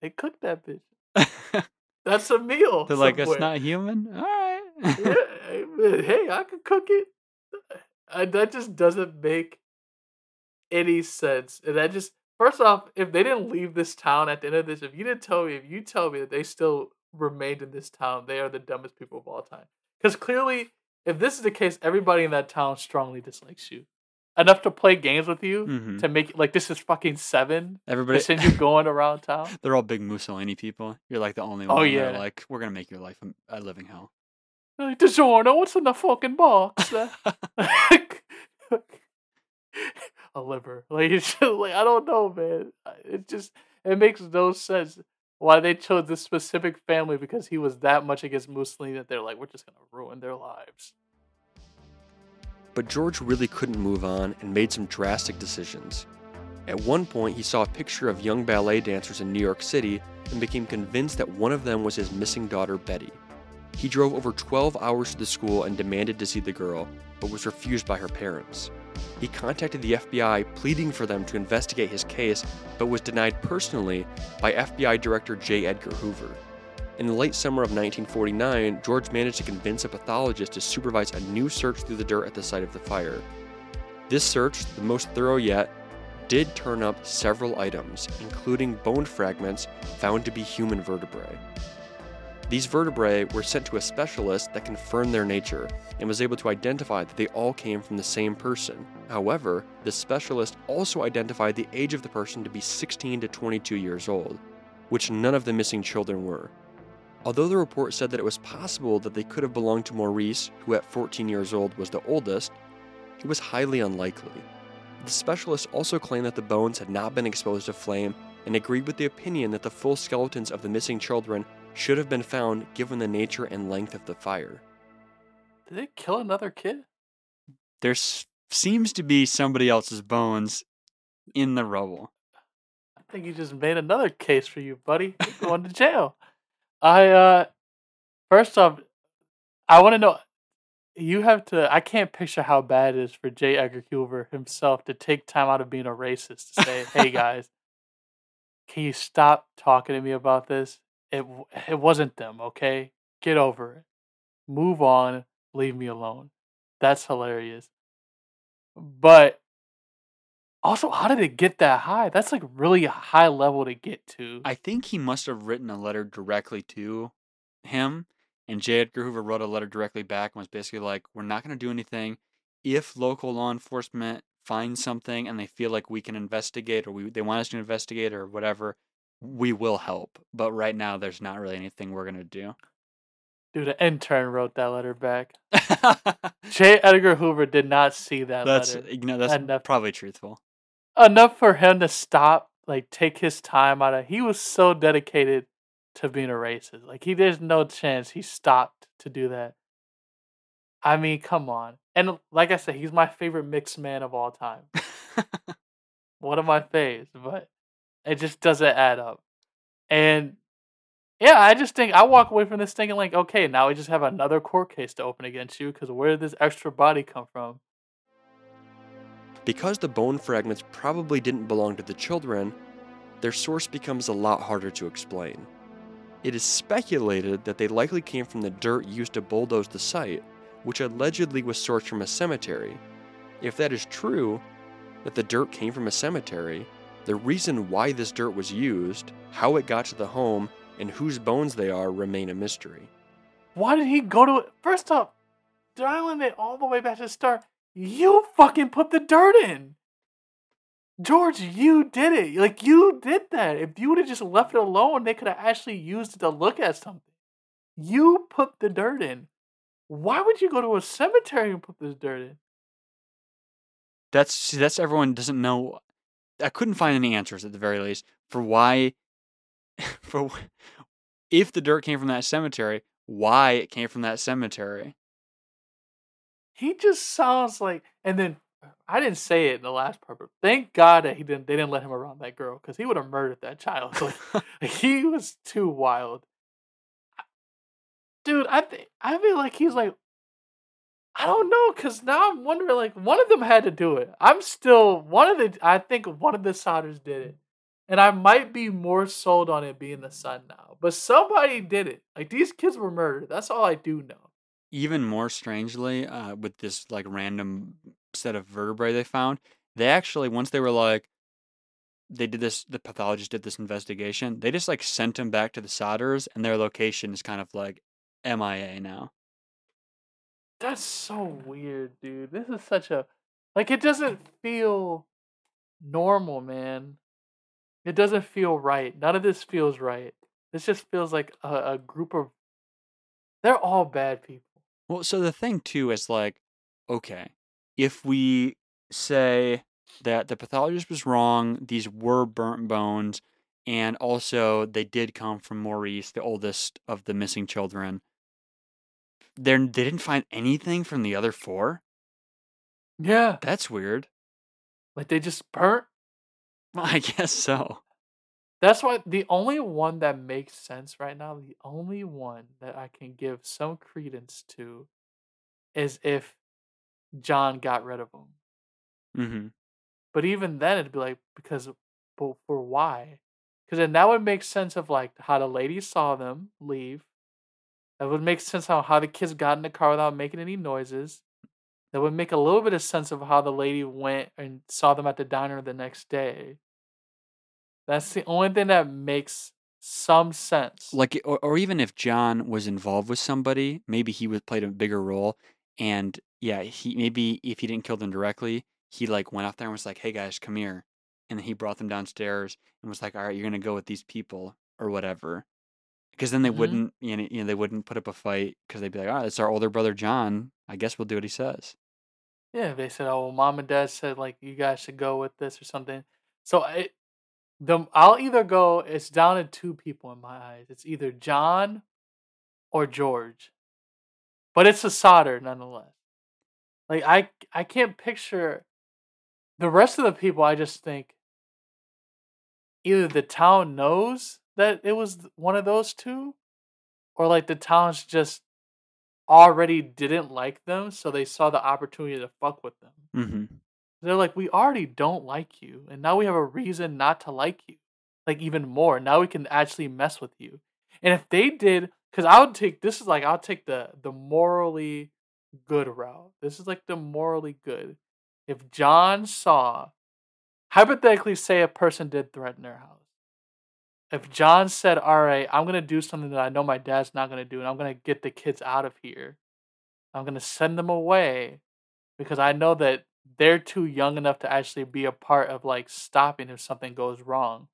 Speaker 2: They cooked that bitch. That's a meal.
Speaker 3: They're like, it's not human. All right.
Speaker 2: yeah, hey, I could cook it. Uh, I, that just doesn't make any sense. And that just, first off, if they didn't leave this town at the end of this, if you didn't tell me, if you tell me that they still remained in this town, they are the dumbest people of all time. Because clearly, if this is the case, everybody in that town strongly dislikes you. Enough to play games with you
Speaker 3: Mhm.
Speaker 2: to make like this is fucking seven.
Speaker 3: Everybody,
Speaker 2: To send you going around town. (laughs)
Speaker 3: they're all big Mussolini people. You're like the only
Speaker 2: Oh,
Speaker 3: one. They're
Speaker 2: yeah.
Speaker 3: like, we're gonna make your life a, a living hell.
Speaker 2: Like, DiGiorno, what's in the fucking box? (laughs) (laughs) A liver. (laughs) Like, it's just, like I don't know, man. It just it makes no sense why they chose this specific family because he was that much against Mussolini that they're like, we're just gonna ruin their lives.
Speaker 1: But George really couldn't move on and made some drastic decisions. At one point, he saw a picture of young ballet dancers in New York City and became convinced that one of them was his missing daughter, Betty. He drove over 12 hours to the school and demanded to see the girl, but was refused by her parents. He contacted the FBI, pleading for them to investigate his case, but was denied personally by FBI Director J. Edgar Hoover. In the late summer of 1949, George managed to convince a pathologist to supervise a new search through the dirt at the site of the fire. This search, the most thorough yet, did turn up several items, including bone fragments found to be human vertebrae. These vertebrae were sent to a specialist that confirmed their nature and was able to identify that they all came from the same person. However, the specialist also identified the age of the person to be 16 to 22 years old, which none of the missing children were. Although the report said that it was possible that they could have belonged to Maurice, who at 14 years old was the oldest, it was highly unlikely. The specialist also claimed that the bones had not been exposed to flame and agreed with the opinion that the full skeletons of the missing children should have been found given the nature and length of the fire.
Speaker 2: Did they kill another kid?
Speaker 3: There seems to be somebody else's bones in the rubble.
Speaker 2: I think you just made another case for you, buddy. You're going to jail. I uh first off, I want to know you have to I can't picture how bad it is for J. Edgar Hoover himself to take time out of being a racist to say, "Hey (laughs) guys, can you stop talking to me about this? It it wasn't them, okay? Get over it. Move on, leave me alone." That's hilarious. But also, how did it get that high? That's like really a high level to get to.
Speaker 3: I think he must have written a letter directly to him, and J. Edgar Hoover wrote a letter directly back and was basically like, "We're not going to do anything. If local law enforcement finds something and they feel like we can investigate, or we they want us to investigate, or whatever, we will help. But right now, there's not really anything we're going to do."
Speaker 2: Dude, an intern wrote that letter back. (laughs) J. Edgar Hoover did not see that
Speaker 3: that's
Speaker 2: letter.
Speaker 3: you know that's
Speaker 2: Enough.
Speaker 3: probably truthful.
Speaker 2: Enough for him to stop, like take his time out of. He was so dedicated to being a racist. Like he, there's no chance he stopped to do that. I mean, come on. And like I said, he's my favorite mixed man of all time. (laughs) One of my faves, but it just doesn't add up. And yeah, I just think I walk away from this thinking like, okay, now we just have another court case to open against you because where did this extra body come from?
Speaker 1: Because the bone fragments probably didn't belong to the children, their source becomes a lot harder to explain. It is speculated that they likely came from the dirt used to bulldoze the site, which allegedly was sourced from a cemetery. If that is true, that the dirt came from a cemetery, the reason why this dirt was used, how it got to the home, and whose bones they are remain a mystery.
Speaker 2: Why did he go to it? First off, dialing it all the way back to the start, you fucking put the dirt in. George, you did it. Like, you did that. If you would have just left it alone, they could have actually used it to look at something. You put the dirt in. Why would you go to a cemetery and put this dirt in?
Speaker 3: That's see, that's everyone doesn't know. I couldn't find any answers at the very least for why, (laughs) for if the dirt came from that cemetery, why it came from that cemetery.
Speaker 2: He just sounds like. And then I didn't say it in the last part, but thank God that he didn't. They didn't let him around that girl because he would have murdered that child. (laughs) Like, (laughs) he was too wild, dude. I think I feel like he's like. I don't know, cause now I'm wondering. Like one of them had to do it. I'm still one of the. I think one of the Sodders did it. and I might be more sold on it being the son now. But somebody did it. Like these kids were murdered. That's all I do know.
Speaker 3: Even more strangely, uh, with this like random set of vertebrae they found, they actually once they were like, they did this. The pathologist did this investigation. They just like sent him back to the Sodders, and their location is kind of like MIA now.
Speaker 2: That's so weird, dude. This is such a like it doesn't feel normal, man. It doesn't feel right. None of this feels right. This just feels like a, a group of they're all bad people.
Speaker 3: Well, so the thing too is like, okay, if we say that the pathologist was wrong, these were burnt bones, and also they did come from Maurice, the oldest of the missing children. They're, they didn't find anything from the other four.
Speaker 2: Yeah.
Speaker 3: That's weird.
Speaker 2: Like they just burnt. (laughs)
Speaker 3: I guess so.
Speaker 2: That's why the only one that makes sense right now, the only one that I can give some credence to is if John got rid of them.
Speaker 3: Mm-hmm.
Speaker 2: But even then, it'd be like, because, but for why? Because then that would make sense of like how the lady saw them leave. That would make sense how, how the kids got in the car without making any noises. That would make a little bit of sense of how the lady went and saw them at the diner the next day. That's the only thing that makes some sense.
Speaker 3: Like, or, or even if John was involved with somebody, maybe he would played a bigger role. And yeah, he maybe if he didn't kill them directly, he like went out there and was like, "Hey guys, come here," and then he brought them downstairs and was like, "All right, you're gonna go with these people or whatever," because then they
Speaker 2: Mhm.
Speaker 3: wouldn't, you know, you know, they wouldn't put up a fight because they'd be like, "All right, it's our older brother John. I guess we'll do what he says."
Speaker 2: Yeah, they said, "Oh, well, mom and dad said like you guys should go with this or something." So it, the I'll either go. It's down to two people in my eyes. It's either John or George, but it's a Sodder nonetheless. Like I, I can't picture the rest of the people. I just think either the town knows that it was one of those two, or like the town's just already didn't like them, so they saw the opportunity to fuck with them.
Speaker 3: Mm-hmm.
Speaker 2: They're like, we already don't like you, and now we have a reason not to like you, like even more. Now we can actually mess with you. And if they did, because I would take this is like I'll take the the morally good route. This is like the morally good. If John saw, hypothetically, say a person did threaten their house. If John said, "All right, I'm gonna do something that I know my dad's not gonna do, and I'm gonna get the kids out of here. I'm gonna send them away because I know that they're too young enough to actually be a part of like stopping if something goes wrong.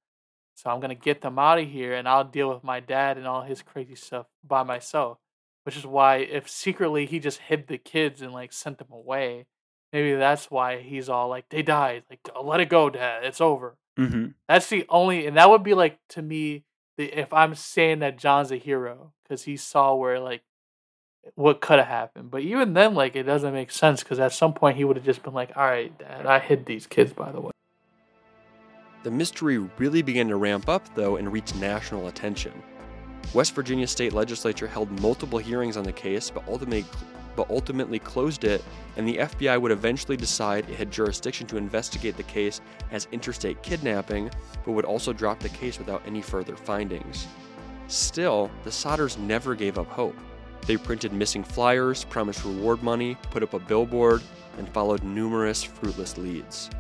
Speaker 2: So I'm gonna get them out of here, and I'll deal with my dad and all his crazy stuff by myself. Which is why if secretly he just hid the kids and like sent them away, maybe that's why he's all like, "They died. Like, let it go, Dad. It's over."
Speaker 3: Mm-hmm.
Speaker 2: That's the only, and that would be like to me, the, if I'm saying that John's a hero because he saw where like what could have happened. But even then, like it doesn't make sense because at some point he would have just been like, "All right, Dad, I hid these kids, by the way."
Speaker 1: The mystery really began to ramp up, though, and reach national attention. West Virginia state legislature held multiple hearings on the case, but ultimately, but ultimately closed it, and the FBI would eventually decide it had jurisdiction to investigate the case as interstate kidnapping, but would also drop the case without any further findings. Still, the Sodders never gave up hope. They printed missing flyers, promised reward money, put up a billboard, and followed numerous fruitless leads.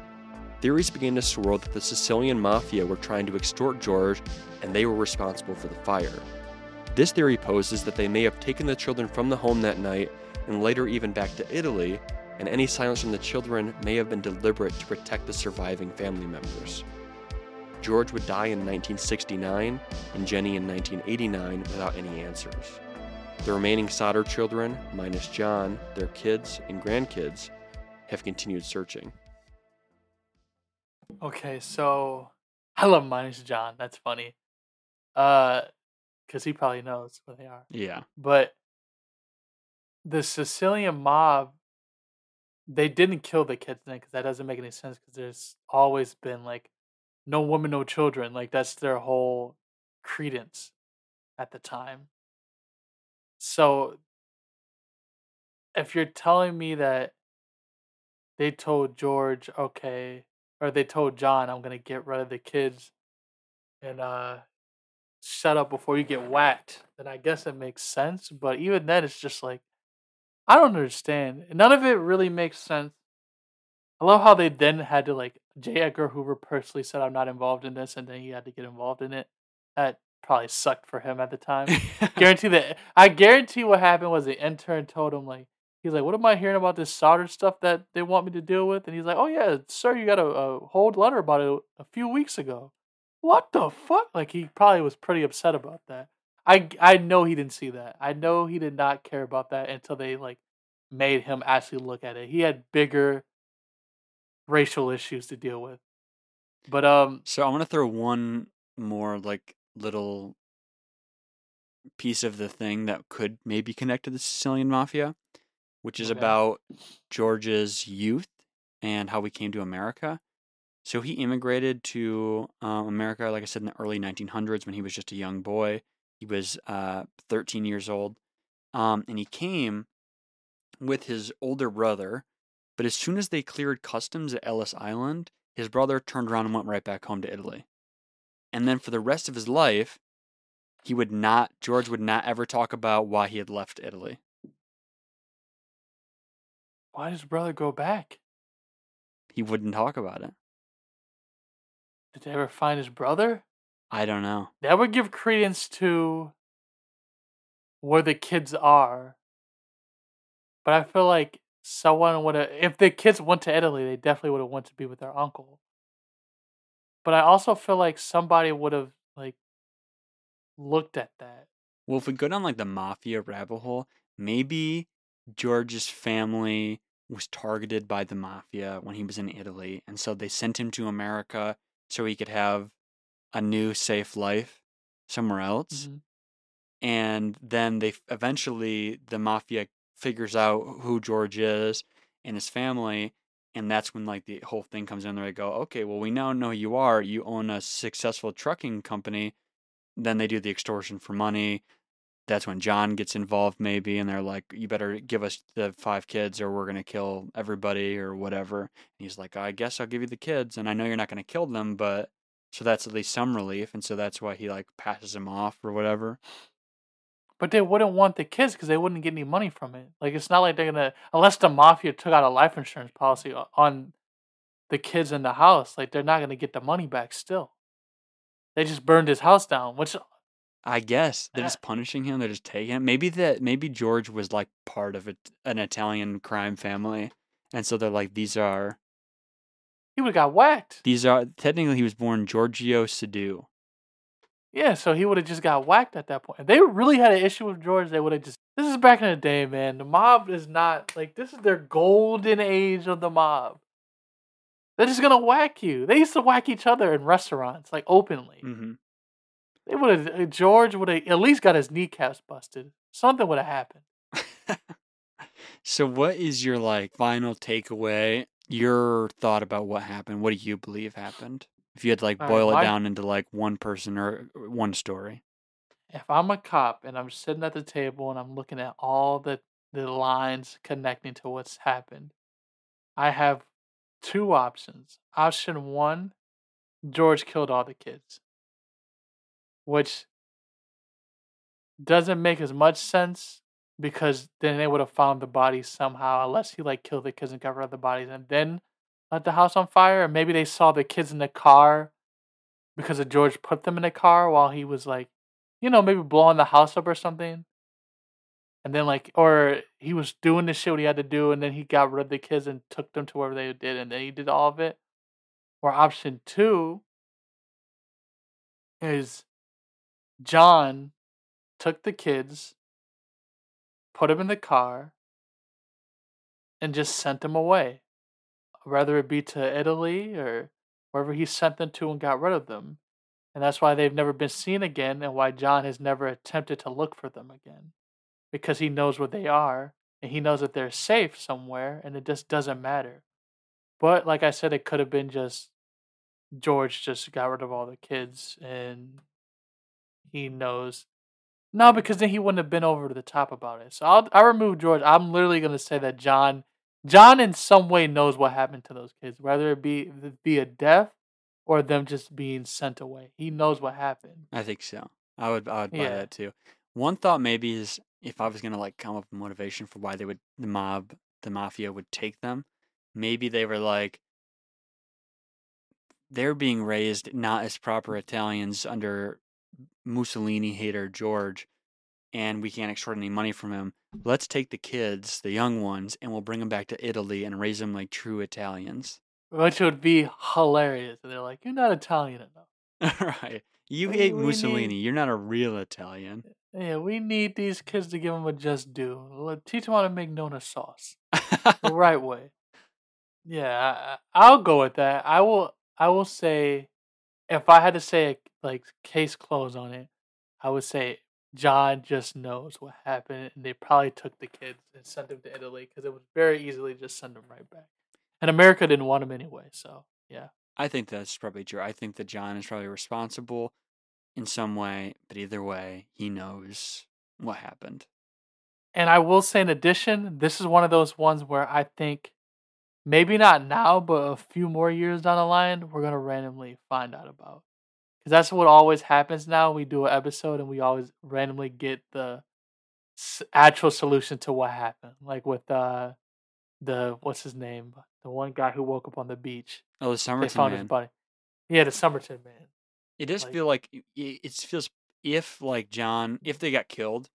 Speaker 1: Theories began to swirl that the Sicilian mafia were trying to extort George and they were responsible for the fire. This theory poses that they may have taken the children from the home that night and later even back to Italy, and any silence from the children may have been deliberate to protect the surviving family members. George would die in 1969 and Jenny in 1989 without any answers. The remaining Sodder children, minus John, their kids, and grandkids, have continued searching.
Speaker 2: Okay, so (laughs) I love minus John. That's funny. Uh, because he probably knows where they are.
Speaker 3: Yeah.
Speaker 2: But the Sicilian mob, they didn't kill the kids then because that doesn't make any sense because there's always been like no woman, no children. Like that's their whole credence at the time. So if you're telling me that they told George, okay, or they told John, I'm gonna get rid of the kids and uh shut up before you get whacked, then I guess it makes sense. But even then, it's just like I don't understand. None of it really makes sense. I love how they then had to like J. Edgar Hoover personally said I'm not involved in this, and then he had to get involved in it. That probably sucked for him at the time. (laughs) guarantee that I guarantee what happened was the intern told him like he's like, "What am I hearing about this Sodder stuff that they want me to deal with?" And he's like, "Oh yeah, sir, you got a, a hold letter about it a few weeks ago." What the fuck? Like he probably was pretty upset about that. I I know he didn't see that. I know he did not care about that until they like made him actually look at it. He had bigger racial issues to deal with. But um
Speaker 3: So I'm gonna throw one more like little piece of the thing that could maybe connect to the Sicilian mafia, which is
Speaker 2: Okay.
Speaker 3: about George's youth and how we came to America. So he immigrated to um, America, like I said, in the early 1900s when he was just a young boy. He was uh, 13 years old, um, and he came with his older brother. But as soon as they cleared customs at Ellis Island, his brother turned around and went right back home to Italy. And then for the rest of his life, he would not, George would not ever talk about why he had left Italy.
Speaker 2: why does brother go back?
Speaker 3: He wouldn't talk about it.
Speaker 2: Did they ever find his brother?
Speaker 3: I don't know.
Speaker 2: That would give credence to where the kids are. But I feel like someone would have, if the kids went to Italy, they definitely would have wanted to be with their uncle. But I also feel like somebody would have like looked at that.
Speaker 3: Well, if we go down like the mafia rabbit hole, maybe George's family was targeted by the mafia when he was in Italy, and so they sent him to America so he could have a new safe life somewhere else.
Speaker 2: Mhm.
Speaker 3: And then they eventually the mafia figures out who George is and his family, and that's when like the whole thing comes in. They go, okay, well we now know who you are. You own a successful trucking company. Then they do the extortion for money that's when John gets involved maybe and they're like you better give us the five kids or we're going to kill everybody or whatever. And he's like I guess I'll give you the kids and I know you're not going to kill them but so that's at least some relief and so that's why he like passes him off or whatever.
Speaker 2: But they wouldn't want the kids because they wouldn't get any money from it. Like it's not like they're gonna unless the mafia took out a life insurance policy on the kids in the house. Like they're not gonna get the money back. Still, they just burned his house down. Which
Speaker 3: I guess they're just punishing him. They're just taking him. Maybe that maybe George was like part of it, an Italian crime family, and so they're like these are
Speaker 2: he would have got whacked.
Speaker 3: these are technically he was born Giorgio Soddu.
Speaker 2: Yeah, so he would have just got whacked at that point. If they really had an issue with George, they would have just. This is back in the day, man. The mob is not like this is their golden age of the mob. They're just gonna whack you. They used to whack each other in restaurants, like openly.
Speaker 3: hmm
Speaker 2: They would have George would have at least got his kneecaps busted. Something would have happened. (laughs)
Speaker 3: so what is your like final takeaway your thought about what happened what do you believe happened? If you had to like
Speaker 2: All right,
Speaker 3: boil it
Speaker 2: my-
Speaker 3: down into like one person or or one story.
Speaker 2: If I'm a cop and I'm sitting at the table and I'm looking at all the the lines connecting to what's happened, I have two options. Option one, George killed all the kids, which doesn't make as much sense because then they would have found the bodies somehow, unless he like killed the kids and covered up the bodies and then let the house on fire. Or maybe they saw the kids in the car because of George put them in the car while he was like, you know, maybe blowing the house up or something. And then like, or he was doing the shit what he had to do, and then he got rid of the kids and took them to wherever they did, and then he did all of it. Or option two is John took the kids, put them in the car, and just sent them away. Whether it be to Italy or wherever he sent them to and got rid of them. And that's why they've never been seen again and why John has never attempted to look for them again. Because he knows where they are and he knows that they're safe somewhere and it just doesn't matter. But like I said, it could have been just George just got rid of all the kids and he knows. No, because then he wouldn't have been over to the top about it. So I'll I remove George. I'm literally gonna say that John John in some way knows what happened to those kids, whether it be be a death or them just being sent away. He knows what happened.
Speaker 3: I think so. I would I would buy
Speaker 2: Yeah.
Speaker 3: that too. One thought maybe is if I was gonna like come up with motivation for why they would the mob the mafia would take them, maybe they were like they're being raised not as proper Italians under Mussolini hater George, and we can't extort any money from him. Let's take the kids, the young ones, and we'll bring them back to Italy and raise them like true Italians.
Speaker 2: Which would be hilarious. And they're like, You're not Italian enough. (laughs)
Speaker 3: right. You
Speaker 2: We-
Speaker 3: hate
Speaker 2: we need-
Speaker 3: Mussolini. You're not a real Italian.
Speaker 2: Yeah, we need these kids to give them a just do. Let- Teach them how to make Nona sauce the (laughs) right way. Yeah, I, I- I'll go with that. I will. I will say, if I had to say a, like case closed on it, I would say John just knows what happened, and they probably took the kids and sent them to Italy because it would very easily just send them right back. And America didn't want them anyway, so yeah.
Speaker 3: I think that's probably true. I think that John is probably responsible in some way, but either way, he knows what happened.
Speaker 2: And I will say, in addition, this is one of those ones where I think maybe not now, but a few more years down the line, we're gonna randomly find out about. Because that's what always happens now. We do an episode and we always randomly get the s- actual solution to what happened. Like with uh, the what's his name, the one guy who woke up on the beach.
Speaker 3: Oh, the
Speaker 2: They
Speaker 3: Somerton
Speaker 2: found his
Speaker 3: man.
Speaker 2: body. Yeah, the Somerton man.
Speaker 3: It does
Speaker 2: like-
Speaker 3: feel like it feels if like John, if they got killed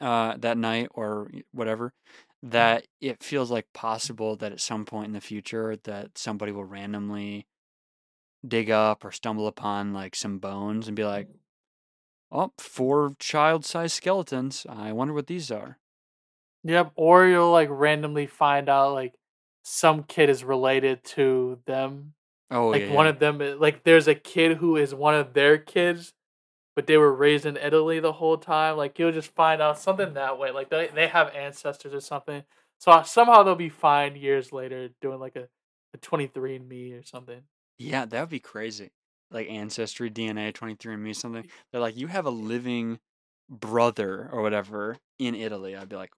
Speaker 3: uh, that night or whatever,
Speaker 2: Mm-hmm.
Speaker 3: that it feels like possible that at some point in the future that somebody will randomly dig up or stumble upon like some bones and be like, mm-hmm. "Oh, four child-sized skeletons. I wonder what these are."
Speaker 2: Yep. Or you'll like randomly find out like some kid is related to them
Speaker 3: Oh,
Speaker 2: like
Speaker 3: yeah,
Speaker 2: one
Speaker 3: yeah.
Speaker 2: of them eh, like there's a kid who is one of their kids but they were raised in italy the whole time like you'll just find out something that way like they, they have ancestors or something so somehow they'll be fine years later doing like a, a 23 and me or something
Speaker 3: Yeah, that would be crazy. Like ancestry, DNA, 23andMe, something. They're like, you have a living brother or whatever in Italy. I'd be like,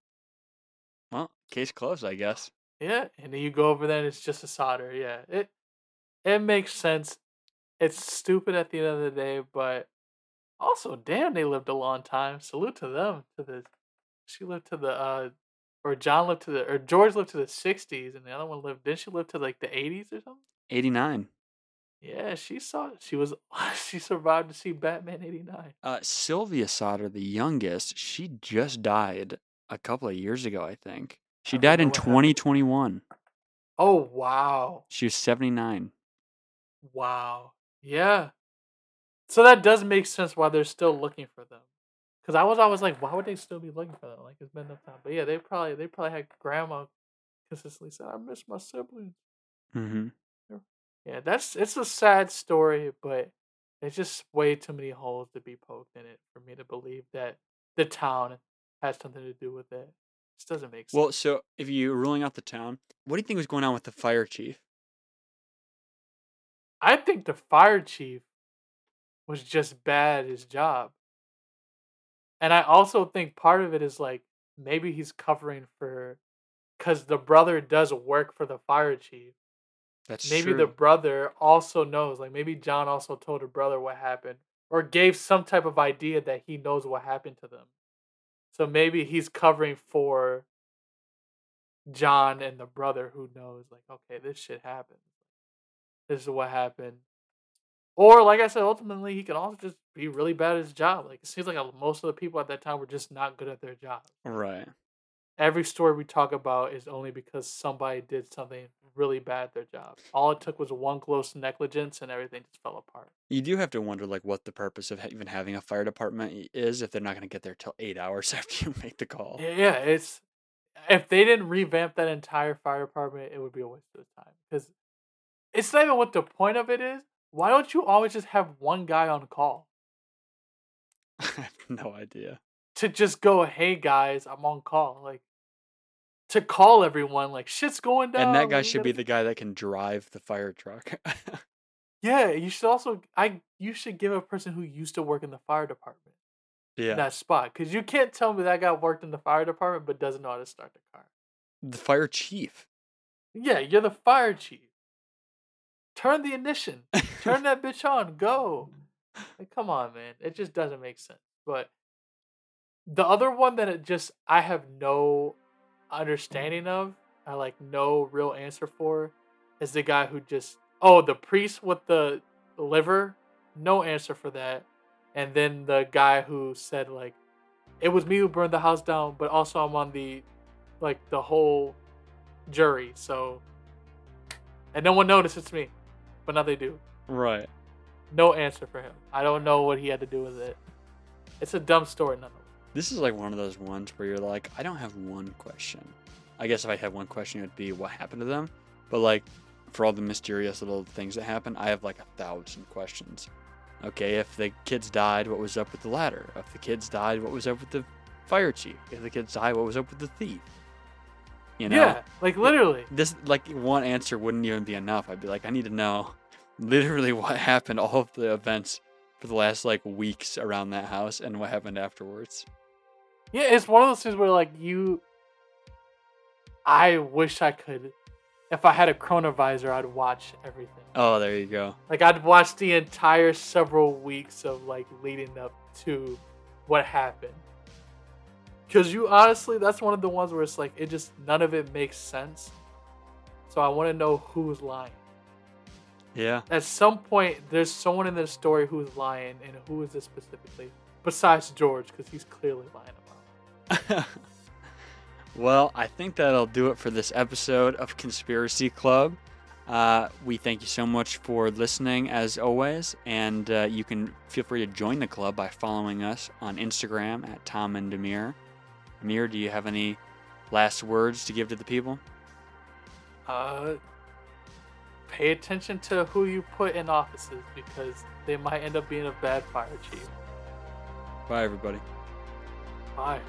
Speaker 3: well, case closed, I guess.
Speaker 2: yeah and then you go over there and it's just a Sodder yeah it it makes sense it's stupid at the end of the day but also damn they lived a long time salute to them to the she lived to the uh or John lived to the or George lived to the sixties and the other one lived didn't she live to like the eighties or something?
Speaker 3: 89.
Speaker 2: Yeah, she saw she was (laughs) she survived to see Batman eighty nine.
Speaker 3: Uh, Sylvia Sodder, the youngest, she just died a couple of years ago, I think. She
Speaker 2: I
Speaker 3: died in
Speaker 2: what happened.
Speaker 3: 2021.
Speaker 2: Oh wow.
Speaker 3: She was 79.
Speaker 2: Wow. Yeah. So that does make sense why they're still looking for them. Cause I was always like, why would they still be looking for them? Like it's been enough time. But yeah, they probably they probably had grandma consistently said, I miss my siblings.
Speaker 3: hmm
Speaker 2: Yeah, that's it's a sad story, but there's just way too many holes to be poked in it for me to believe that the town has something to do with it. This doesn't make sense.
Speaker 3: Well, so if you're ruling out the town, what do you think was going on with the fire chief?
Speaker 2: I think the fire chief was just bad at his job. And I also think part of it is like maybe he's covering for because the brother does work for the fire chief.
Speaker 3: That's
Speaker 2: maybe
Speaker 3: true.
Speaker 2: the brother also knows like maybe john also told the brother what happened or gave some type of idea that he knows what happened to them. So maybe he's covering for john and the brother who knows like okay this shit happened. This is what happened. Or like i said ultimately he can also just be really bad at his job. Like it seems like most of the people at that time were just not good at their job
Speaker 3: Right.
Speaker 2: Every story we talk about is only because somebody did something really bad at their job. All it took was one gross negligence and everything just fell apart.
Speaker 3: You do have to wonder, like, what the purpose of even having a fire department is if they're not going to get there till eight hours (laughs) after you make the call.
Speaker 2: Yeah, yeah, it's if they didn't revamp that entire fire department, it would be a waste of time because it's not even what the point of it is. Why don't you always just have one guy on call (laughs)
Speaker 3: I have no idea.
Speaker 2: to just go, "Hey guys, I'm on call," like to call everyone like shit's going down.
Speaker 3: and that guy should be
Speaker 2: gotta
Speaker 3: the guy that can drive the fire truck. (laughs)
Speaker 2: Yeah, you should also I you should give a person who used to work in the fire department
Speaker 3: yeah.
Speaker 2: that spot because you can't tell me that guy worked in the fire department but doesn't know how to start the car.
Speaker 3: The fire chief.
Speaker 2: Yeah, you're the fire chief. turn the ignition, turn that bitch on, go. (laughs) Like, come on, man. It just doesn't make sense. But the other one that it just I have no understanding of, I like no real answer for, is the guy who just oh the priest with the liver, no answer for that, and then the guy who said like it was me who burned the house down, but also I'm on the like the whole jury, so and no one noticed it's me, but now they do.
Speaker 3: Right.
Speaker 2: No answer for him. I don't know what he had to do with it. It's a dumb story, nonetheless.
Speaker 3: This is like one of those ones where you're like, I don't have one question. I guess if I had one question, it would be what happened to them. But like, for all the mysterious little things that happen, I have like a thousand questions. Okay, if the kids died, what was up with the ladder? If the kids died, what was up with the fire chief? If the kids died, what was up with the thief? You know,
Speaker 2: Yeah, like literally.
Speaker 3: this like one answer wouldn't even be enough. I'd be like, I need to know (laughs) literally what happened, all of the events for the last like weeks around that house, and what happened afterwards.
Speaker 2: Yeah, it's one of those things where like you I wish I could if I had a chronovisor I'd watch everything.
Speaker 3: Oh, there you go.
Speaker 2: Like I'd watch the entire several weeks of like leading up to what happened. Cause you honestly that's one of the ones where it's like it just none of it makes sense. So I want to know who's lying.
Speaker 3: Yeah.
Speaker 2: At some point there's someone in this story who's lying and who is it specifically? Besides George, because he's clearly lying. (laughs)
Speaker 3: well, I think that'll do it for this episode of Conspiracy Club. Uh, we thank you so much for listening, as always, and uh, you can feel free to join the club by following us on Instagram at Tom and Emir. Emir, do you have any last words to give to the people?
Speaker 2: Uh, pay attention to who you put in offices because they might end up being a bad fire chief.
Speaker 3: Bye, everybody.
Speaker 2: Bye.